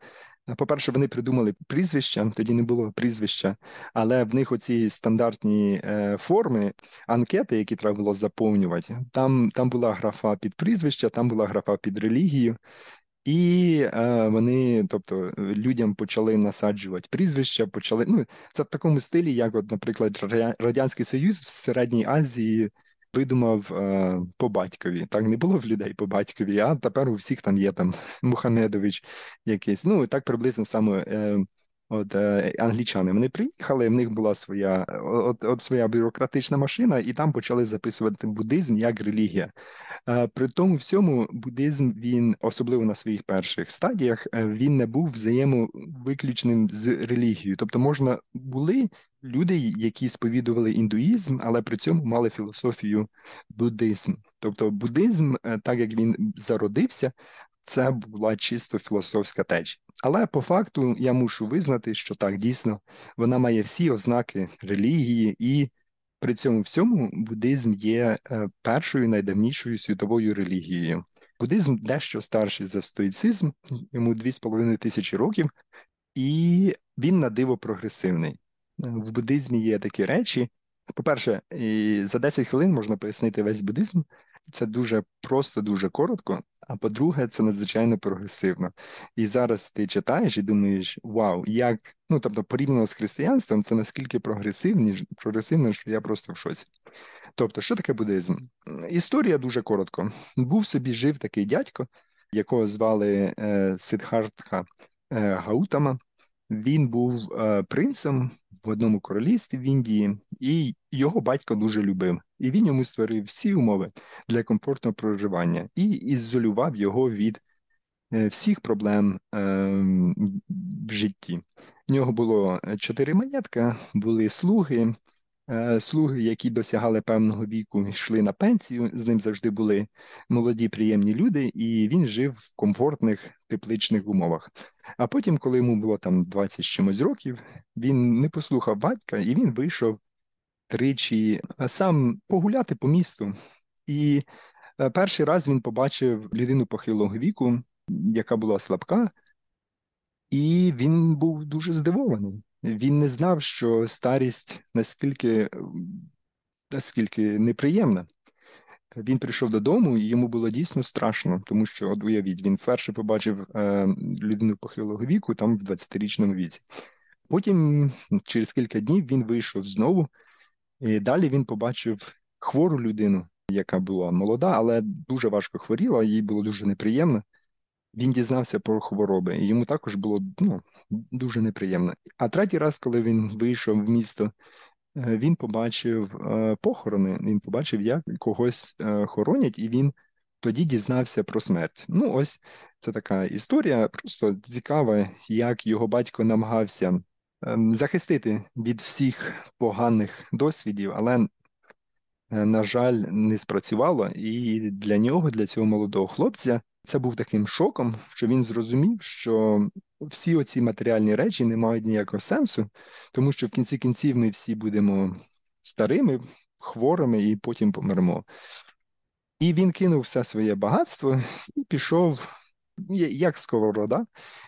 По-перше, вони придумали прізвища, тоді не було прізвища, але в них оці стандартні е, форми, анкети, які треба було заповнювати, там там була графа під прізвища, там була графа під релігію, і е, вони, тобто, людям почали насаджувати прізвища, почали. Ну, це в такому стилі, як, от, наприклад, Радянський Союз в Середній Азії видумав е, по батькові. Так не було в людей по батькові, а тепер у всіх там є там Мухамедович якийсь. Ну і так приблизно саме. Е, От е, англічани вони приїхали, в них була своя от, от своя бюрократична машина, і там почали записувати буддизм як релігія. Е, при тому всьому буддизм він, особливо на своїх перших стадіях, е, він не був взаємовиключним з релігією. Тобто, можна були люди, які сповідували індуїзм, але при цьому мали філософію буддизм. Тобто, буддизм, так як він зародився, це була чисто філософська течія. Але по факту я мушу визнати, що так дійсно вона має всі ознаки релігії, і при цьому всьому буддизм є е, першою найдавнішою світовою релігією. Буддизм дещо старший за стоїцизм, йому 2,5 тисячі років, і він на диво прогресивний. В буддизмі є такі речі. По-перше, за 10 хвилин можна пояснити весь буддизм. Це дуже просто, дуже коротко. А по-друге, це надзвичайно прогресивно. І зараз ти читаєш і думаєш, вау, як ну тобто, порівняно з християнством, це наскільки прогресивно, прогресивно, що я просто в шоці. Тобто, що таке буддизм? Історія дуже коротко. Був собі жив такий дядько, якого звали е, Сидхартха е, Гаутама. Він був е, принцем в одному королівстві в Індії, і його батько дуже любив. І він йому створив всі умови для комфортного проживання і ізолював його від е, всіх проблем ем, в житті. В нього було чотири маєтка, були слуги. Е, слуги, які досягали певного віку, йшли на пенсію. З ним завжди були молоді, приємні люди, і він жив в комфортних тепличних умовах. А потім, коли йому було там 20 чимось років, він не послухав батька, і він вийшов тричі сам погуляти по місту. І е, перший раз він побачив людину похилого віку, яка була слабка, і він був дуже здивований. Він не знав, що старість наскільки наскільки неприємна. Він прийшов додому, і йому було дійсно страшно, тому що, от уявіть, він вперше побачив е, людину похилого віку там в 20-річному віці. Потім, через кілька днів, він вийшов знову, і далі він побачив хвору людину, яка була молода, але дуже важко хворіла, їй було дуже неприємно він дізнався про хвороби, і йому також було ну, дуже неприємно. А третій раз, коли він вийшов в місто, він побачив е, похорони, він побачив, як когось е, хоронять, і він тоді дізнався про смерть. Ну, ось це така історія, просто цікава, як його батько намагався захистити від всіх поганих досвідів, але. На жаль, не спрацювало, і для нього, для цього молодого хлопця, це був таким шоком, що він зрозумів, що всі оці матеріальні речі не мають ніякого сенсу, тому що в кінці кінців ми всі будемо старими, хворими і потім помремо. І він кинув все своє багатство і пішов, як сковорода,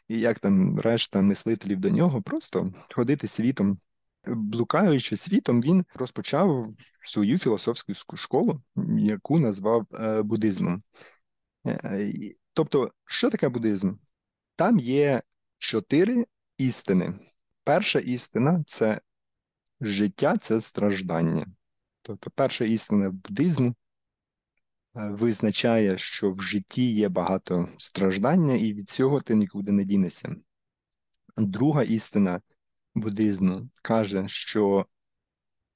і як там решта мислителів до нього, просто ходити світом. Блукаючи світом, він розпочав свою філософську школу, яку назвав е, буддизмом. Е, тобто, що таке буддизм? Там є чотири істини. Перша істина це життя, це страждання. Тобто, перша істина буддизму е, визначає, що в житті є багато страждання, і від цього ти нікуди не дінешся. Друга істина буддизму каже, що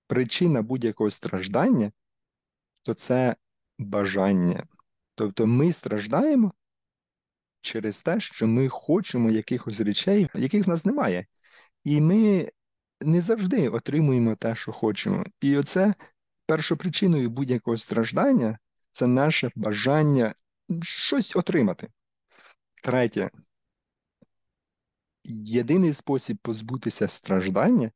причина будь-якого страждання то це бажання. Тобто ми страждаємо через те, що ми хочемо якихось речей, яких в нас немає. І ми не завжди отримуємо те, що хочемо. І оце першопричиною будь-якого страждання це наше бажання щось отримати. Третє. Єдиний спосіб позбутися страждання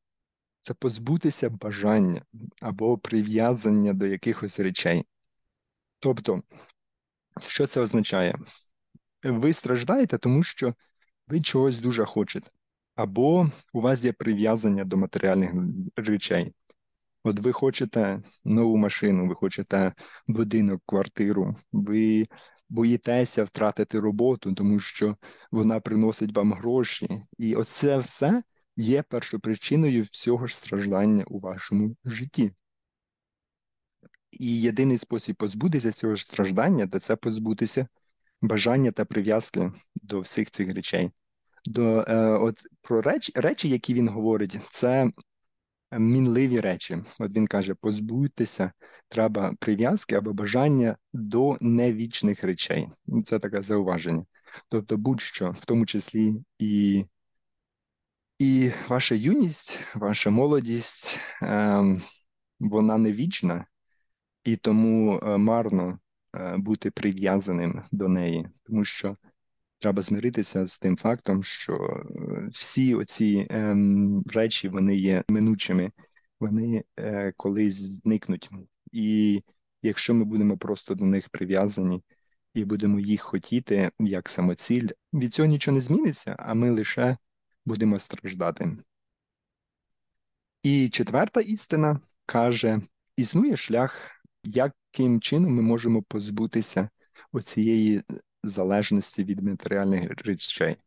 це позбутися бажання або прив'язання до якихось речей. Тобто, що це означає? Ви страждаєте, тому що ви чогось дуже хочете, або у вас є прив'язання до матеріальних речей. От ви хочете нову машину, ви хочете будинок, квартиру, ви боїтеся втратити роботу, тому що вона приносить вам гроші. І оце все є першопричиною всього ж страждання у вашому житті. І єдиний спосіб позбутися цього ж страждання це позбутися бажання та прив'язки до всіх цих речей. До, е, от Про речі, речі, які він говорить, це мінливі речі. От він каже: позбутися треба прив'язки або бажання до невічних речей. Це таке зауваження. Тобто, будь-що, в тому числі і і ваша юність, ваша молодість, е, вона не вічна і тому е, марно е, бути прив'язаним до неї, тому що треба змиритися з тим фактом, що е, всі оці ем, речі вони є минучими, вони колись зникнуть. І якщо ми будемо просто до них прив'язані і будемо їх хотіти як самоціль, від цього нічого не зміниться, а ми лише будемо страждати. І четверта істина каже: існує шлях яким чином ми можемо позбутися оцієї залежності від матеріальних речей.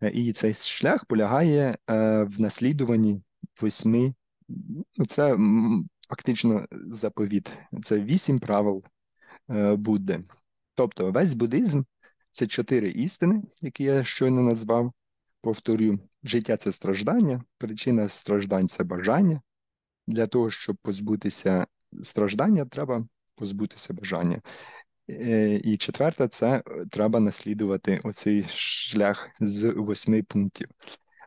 Е, і цей шлях полягає е, в наслідуванні восьми, ну, це фактично заповіт, це вісім правил е, Будди. Тобто весь буддизм це чотири істини, які я щойно назвав. Повторюю, життя це страждання, причина страждань це бажання. Для того, щоб позбутися страждання треба позбутися бажання. Е, І четверта це треба наслідувати оцей шлях з восьми пунктів.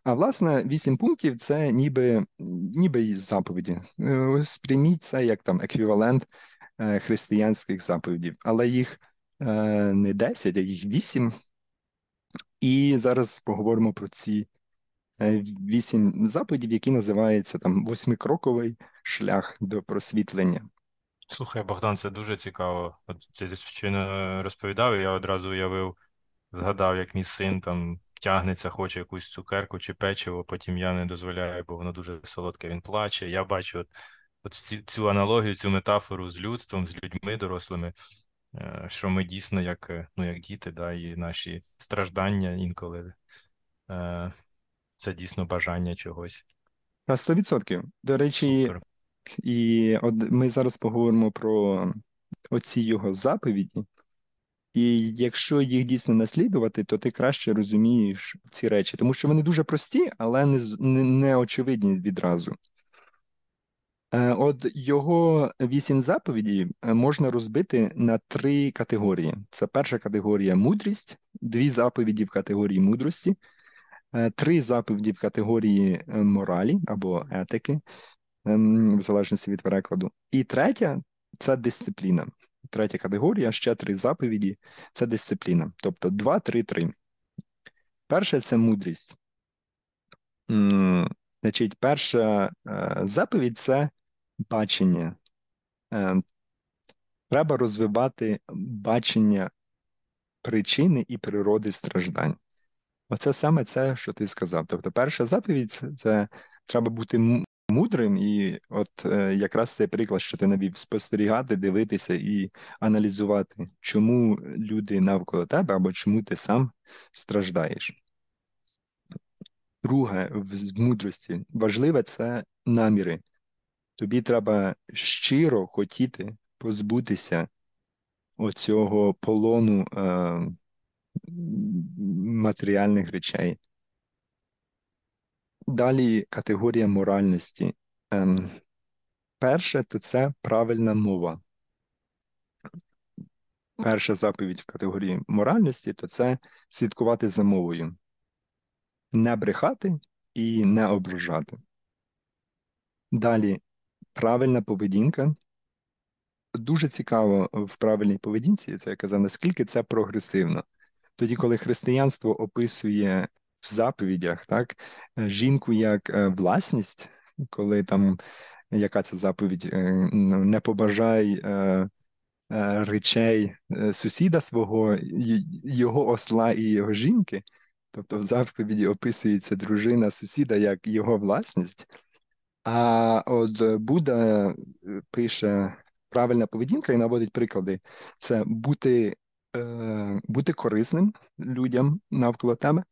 А власне, вісім пунктів це ніби ніби заповіді. Е, сприйміть це як там еквівалент е, християнських заповідів, але їх е, не десять, а їх вісім. І зараз поговоримо про ці вісім заповідів, які називаються там восьмикроковий шлях до просвітлення. Слухай, Богдан, це дуже цікаво. От ти щойно розповідав, і я одразу уявив, згадав, як мій син там тягнеться, хоче якусь цукерку чи печиво, потім я не дозволяю, бо воно дуже солодке, він плаче. Я бачу от, от цю аналогію, цю метафору з людством, з людьми дорослими, е, що ми дійсно як е, ну, як діти, да, і наші страждання інколи е, це дійсно бажання чогось. На 100%. До речі, Супер. І от ми зараз поговоримо про оці його заповіді. І якщо їх дійсно наслідувати, то ти краще розумієш ці речі, тому що вони дуже прості, але не не, очевидні відразу. Е, от його вісім заповідей е, можна розбити на три категорії: це перша категорія мудрість, дві заповіді в категорії мудрості, е, три заповіді в категорії моралі або етики, в залежності від перекладу. І третя це дисципліна. Третя категорія, ще три заповіді це дисципліна. Тобто 2, 3, 3. Перше це мудрість. Значить, перша е, заповідь це бачення. Е, треба розвивати бачення причини і природи страждань. Оце саме це, що ти сказав. Тобто, перша заповідь це треба бути мудрим, і от е, якраз цей приклад, що ти навів спостерігати, дивитися і аналізувати, чому люди навколо тебе або чому ти сам страждаєш. Друге, в мудрості важливе це наміри. Тобі треба щиро хотіти позбутися оцього полону е, матеріальних речей. Далі категорія моральності. Ем, Перше, то це правильна мова. Перша заповідь в категорії моральності то це слідкувати за мовою, не брехати і не ображати. Далі правильна поведінка. Дуже цікаво в правильній поведінці, це я казав, наскільки це прогресивно. Тоді, коли християнство описує в заповідях, так, е, жінку як е, власність, коли там яка це заповідь, е, не побажай речей сусіда свого, його осла і його жінки. Тобто в заповіді описується дружина сусіда як його власність. А от Будда пише правильна поведінка і наводить приклади: це бути бути корисним людям навколо тебе,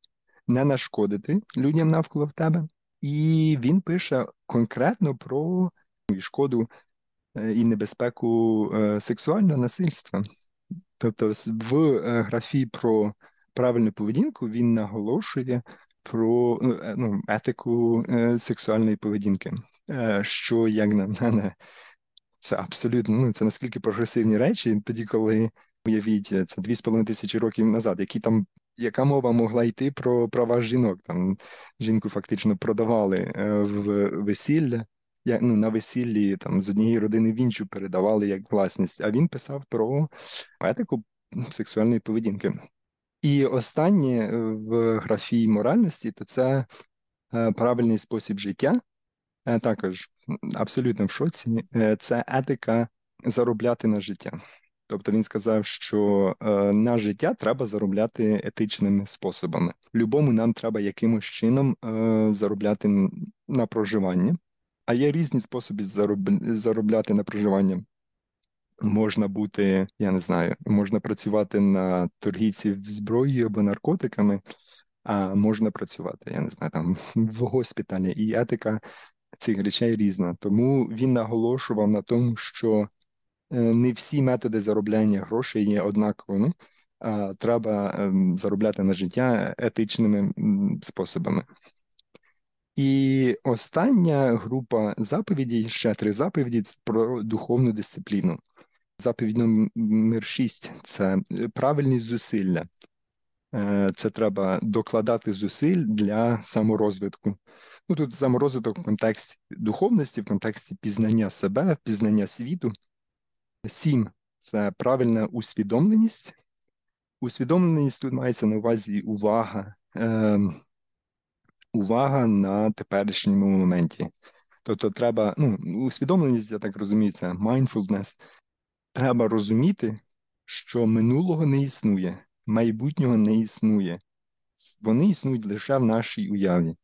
не нашкодити людям навколо в тебе. І він пише конкретно про шкоду е, і небезпеку е, сексуального насильства. Тобто, в е, графі про правильну поведінку він наголошує про ну, етику сексуальної поведінки, що, як на мене, це абсолютно ну, це наскільки прогресивні речі, тоді, коли уявіть, це дві з половиною тисячі років назад, які там яка мова могла йти про права жінок? Там жінку фактично продавали е, в весілля, як ну на весіллі там з однієї родини в іншу передавали як власність. А він писав про етику сексуальної поведінки. І останнє е, в графії моральності то це е, правильний спосіб життя. Також абсолютно в шоці. Це етика заробляти на життя. Тобто він сказав, що е, на життя треба заробляти етичними способами. Любому нам треба якимось чином е, заробляти на проживання, а є різні способи зароб... заробляти на проживання. Можна бути, я не знаю, можна працювати на торгівці зброєю або наркотиками, а можна працювати, я не знаю, там в госпіталі. І етика цих речей різна. Тому він наголошував на тому, що не всі методи заробляння грошей є однаковими, а треба ем, заробляти на життя етичними способами. І остання група заповідей, ще три заповіді про духовну дисципліну. Заповідь номер 6 – це правильність зусилля. Е, Це треба докладати зусиль для саморозвитку. Ну тут саморозвиток в контексті духовності, в контексті пізнання себе, пізнання світу. Сім це правильна усвідомленість. Усвідомленість тут мається на увазі увага, е, увага на теперішньому моменті. Тобто, треба, ну, усвідомленість, я так розумію, це mindfulness. Треба розуміти, що минулого не існує, майбутнього не існує. Вони існують лише в нашій уяві.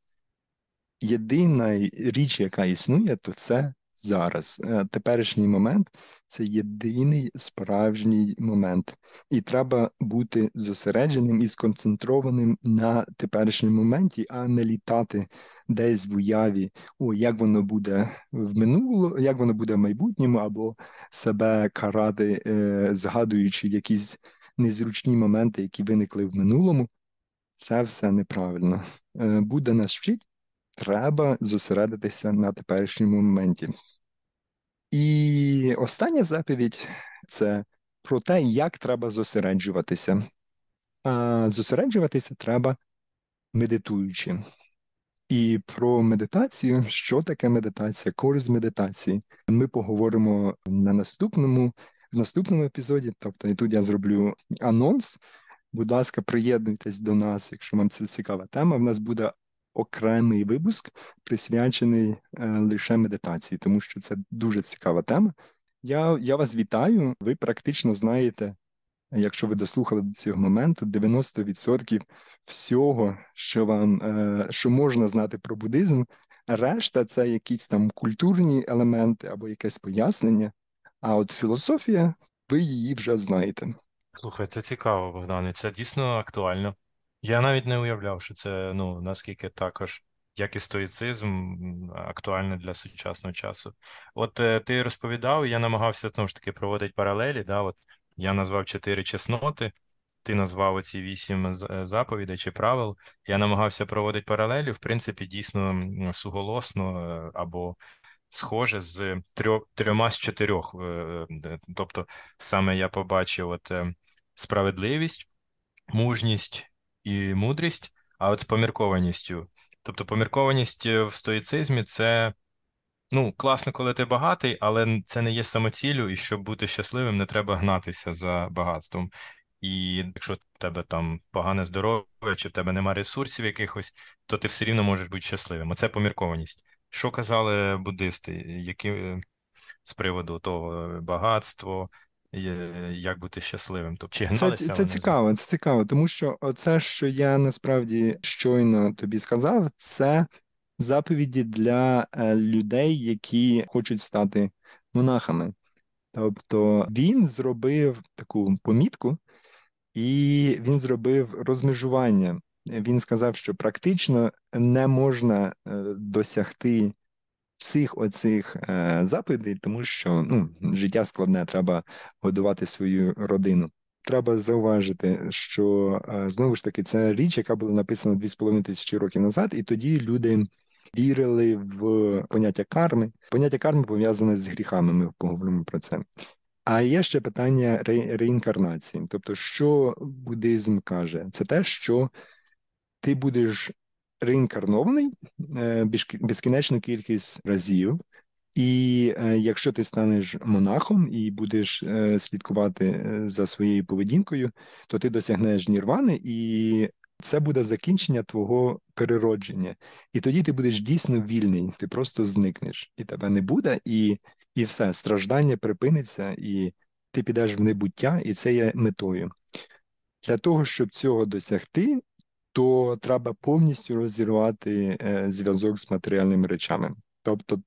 Єдина річ, яка існує, то це зараз. Е, теперішній момент це єдиний справжній момент, і треба бути зосередженим і сконцентрованим на теперішньому моменті, а не літати десь в уяві, о, як воно буде в минулому, як воно буде в майбутньому, або себе карати, е, згадуючи якісь незручні моменти, які виникли в минулому. Це все неправильно. Е, буде нас вчить треба зосередитися на теперішньому моменті. І остання заповідь це про те, як треба зосереджуватися. А зосереджуватися треба медитуючи. І про медитацію, що таке медитація, користь медитації, ми поговоримо на наступному в наступному епізоді. Тобто, і тут я зроблю анонс. Будь ласка, приєднуйтесь до нас, якщо вам це цікава тема. В нас буде окремий випуск, присвячений е, лише медитації, тому що це дуже цікава тема. Я, Я вас вітаю. Ви практично знаєте. Якщо ви дослухали до цього моменту, 90% всього, що вам е, що можна знати про буддизм, решта це якісь там культурні елементи або якесь пояснення. А от філософія, ви її вже знаєте. Слухай, це цікаво, Богдане. Це дійсно актуально. Я навіть не уявляв, що це ну наскільки також, як і стоїцизм, актуально для сучасного часу. От е, ти розповідав, я намагався тому ж таки проводити паралелі. Да, от Я назвав чотири чесноти, ти назвав оці вісім е, заповідей чи правил. Я намагався проводити паралелі, в принципі, дійсно суголосно е, або схоже з трьох, трьома з чотирьох. Тобто, саме я побачив от справедливість, мужність і мудрість, а от з поміркованістю. Тобто, поміркованість е, в стоїцизмі це ну, класно, коли ти багатий, але це не є самоціллю, і щоб бути щасливим, не треба гнатися за багатством. І якщо в тебе там погане здоров'я, чи в тебе немає ресурсів якихось, то ти все рівно можеш бути щасливим. Оце поміркованість. Що казали буддисти, які е, з приводу того багатство, як бути щасливим. Тобто, чи Це гналися це цікаво, це цікаво, тому що це, що я насправді щойно тобі сказав, це заповіді для е, людей, які хочуть стати монахами. Тобто він зробив таку помітку, і він зробив розмежування. Він сказав, що практично не можна е, досягти всіх оцих е, заповідей, тому що ну, життя складне, треба годувати свою родину. Треба зауважити, що е, знову ж таки це річ, яка була написана 2,5 тисячі років назад, і тоді люди вірили в поняття карми. Поняття карми пов'язане з гріхами. Ми поговоримо про це. А є ще питання ре реінкарнації. Тобто, що буддизм каже, це те, що ти будеш реінкарнований е, безкінечну кількість разів. І е, якщо ти станеш монахом і будеш е, слідкувати за своєю поведінкою, то ти досягнеш нірвани, і це буде закінчення твого переродження. І тоді ти будеш дійсно вільний, ти просто зникнеш, і тебе не буде, і і все, страждання припиниться, і ти підеш в небуття, і це є метою. Для того, щоб цього досягти, то треба повністю розірвати е, зв'язок з матеріальними речами. Тобто,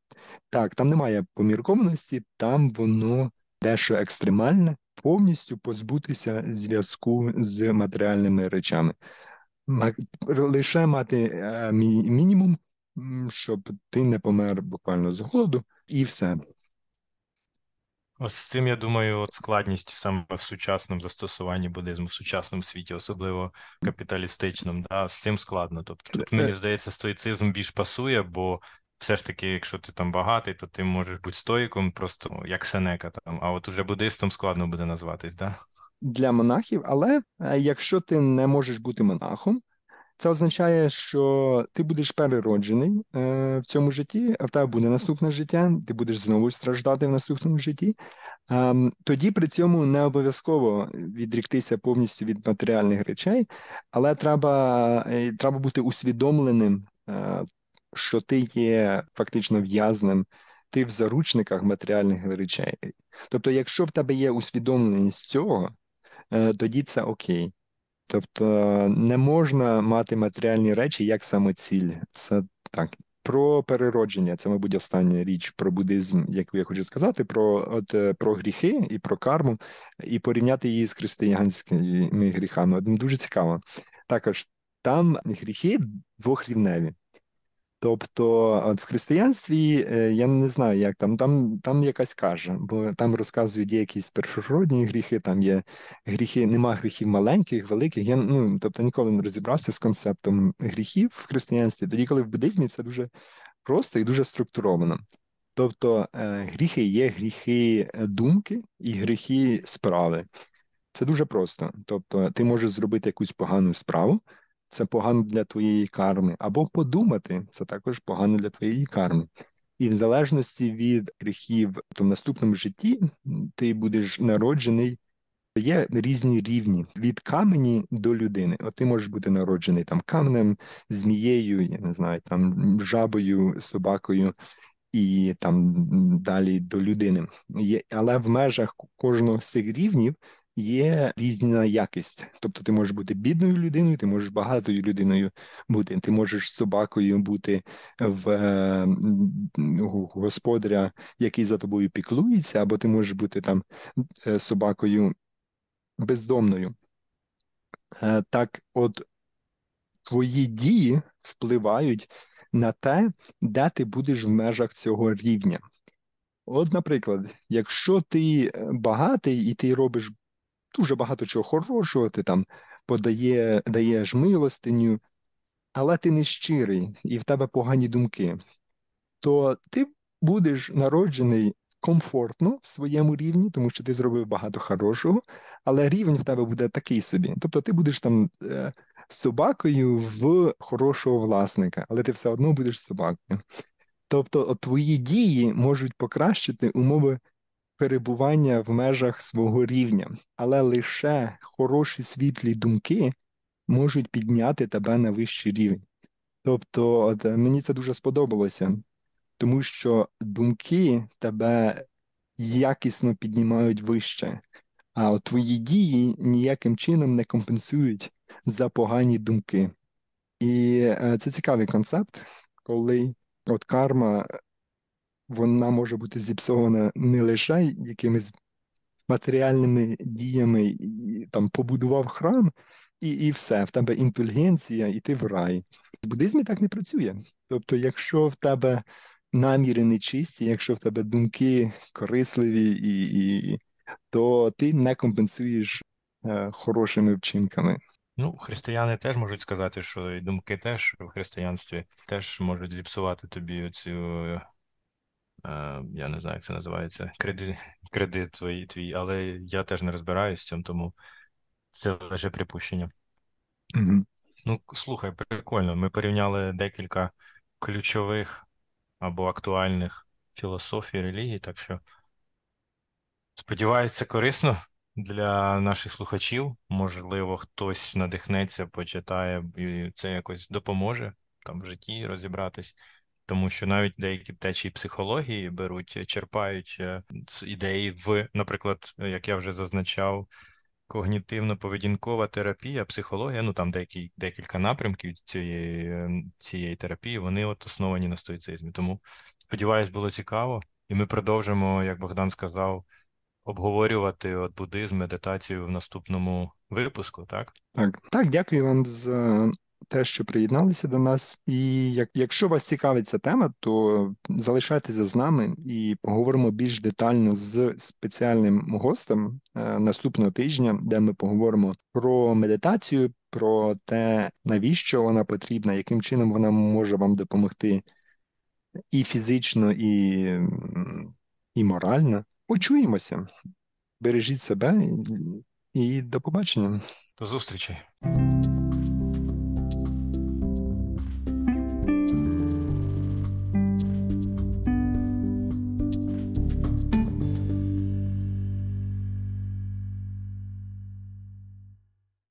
так, там немає поміркованості, там воно дещо екстремальне, повністю позбутися зв'язку з матеріальними речами. Лише мати е, мінімум, щоб ти не помер буквально з голоду, і все. Ось з цим, я думаю, от складність саме в сучасному застосуванні буддизму, в сучасному світі, особливо капіталістичному, да, з цим складно. Тобто тут, мені е. здається, стоїцизм більш пасує, бо все ж таки, якщо ти там багатий, то ти можеш бути стоїком, просто як Сенека там. А от уже буддистом складно буде назватись, да? Для монахів, але е, якщо ти не можеш бути монахом, це означає, що ти будеш перероджений е, в цьому житті, а в тебе буде наступне життя, ти будеш знову страждати в наступному житті. Е, тоді при цьому не обов'язково відріктися повністю від матеріальних речей, але треба, е, треба бути усвідомленим, е, що ти є фактично в'язнем, ти в заручниках матеріальних речей. Тобто, якщо в тебе є усвідомленість цього, е, тоді це окей. Тобто не можна мати матеріальні речі як самоціль. Це так. Про переродження, це, мабуть, остання річ про буддизм, яку я хочу сказати, про от, е, про гріхи і про карму, і порівняти її з християнськими гріхами. Дуже цікаво. Також там гріхи двохрівневі. Тобто, от в християнстві е, я не знаю, як там, там там якась каже, бо там розказують якісь першородні гріхи, там є гріхи, нема гріхів маленьких, великих. Я ну тобто ніколи не розібрався з концептом гріхів в християнстві, тоді, коли в буддизмі все дуже просто і дуже структуровано. Тобто е, гріхи є гріхи е, думки і гріхи справи. Це дуже просто. Тобто, ти можеш зробити якусь погану справу це погано для твоєї карми, або подумати це також погано для твоєї карми. І в залежності від гріхів то в наступному житті ти будеш народжений. Є різні рівні від камені до людини. От ти можеш бути народжений там каменем, змією, я не знаю, там жабою, собакою і там далі до людини. Є, Але в межах кожного з цих рівнів є різна якість. Тобто ти можеш бути бідною людиною, ти можеш багатою людиною бути. Ти можеш собакою бути в е, господаря, який за тобою піклується, або ти можеш бути там е, собакою бездомною. Е, так, от твої дії впливають на те, де ти будеш в межах цього рівня. От, наприклад, якщо ти багатий і ти робиш дуже багато чого хорошого, ти там подає, даєш милостиню, але ти не щирий і в тебе погані думки, то ти будеш народжений комфортно в своєму рівні, тому що ти зробив багато хорошого, але рівень в тебе буде такий собі. Тобто ти будеш там е, собакою в хорошого власника, але ти все одно будеш собакою. Тобто, от твої дії можуть покращити умови перебування в межах свого рівня, але лише хороші світлі думки можуть підняти тебе на вищий рівень. Тобто, от, е, мені це дуже сподобалося, тому що думки тебе якісно піднімають вище, а от твої дії ніяким чином не компенсують за погані думки. І е, це цікавий концепт, коли от карма вона може бути зіпсована не лише якимись матеріальними діями, там побудував храм, і і все, в тебе інтелігенція, і ти в рай. В буддизмі так не працює. Тобто, якщо в тебе наміри нечисті, якщо в тебе думки корисливі, і, і, то ти не компенсуєш е, хорошими вчинками. Ну, християни теж можуть сказати, що і думки теж в християнстві теж можуть зіпсувати тобі оцю Е, я не знаю, як це називається, кредит кредит твій, твій, але я теж не розбираюсь в цьому, тому це лише припущення. Mm-hmm. Ну, слухай, прикольно. Ми порівняли декілька ключових або актуальних філософій релігій, так що сподіваюся, корисно для наших слухачів. Можливо, хтось надихнеться, почитає і це якось допоможе там в житті розібратись тому що навіть деякі течії психології беруть, черпають е, ідеї в, наприклад, як я вже зазначав, когнітивно-поведінкова терапія, психологія, ну там деякі декілька напрямків цієї е, цієї терапії, вони от основані на стоїцизмі. Тому сподіваюсь, було цікаво, і ми продовжимо, як Богдан сказав, обговорювати от буддизм, медитацію в наступному випуску. Так, так, так, дякую вам за те, що приєдналися до нас. І як, якщо вас цікавить ця тема, то залишайтеся з нами і поговоримо більш детально з спеціальним гостем е, наступного тижня, де ми поговоримо про медитацію, про те, навіщо вона потрібна, яким чином вона може вам допомогти і фізично, і, і морально. Почуємося. Бережіть себе і, до побачення. До зустрічі.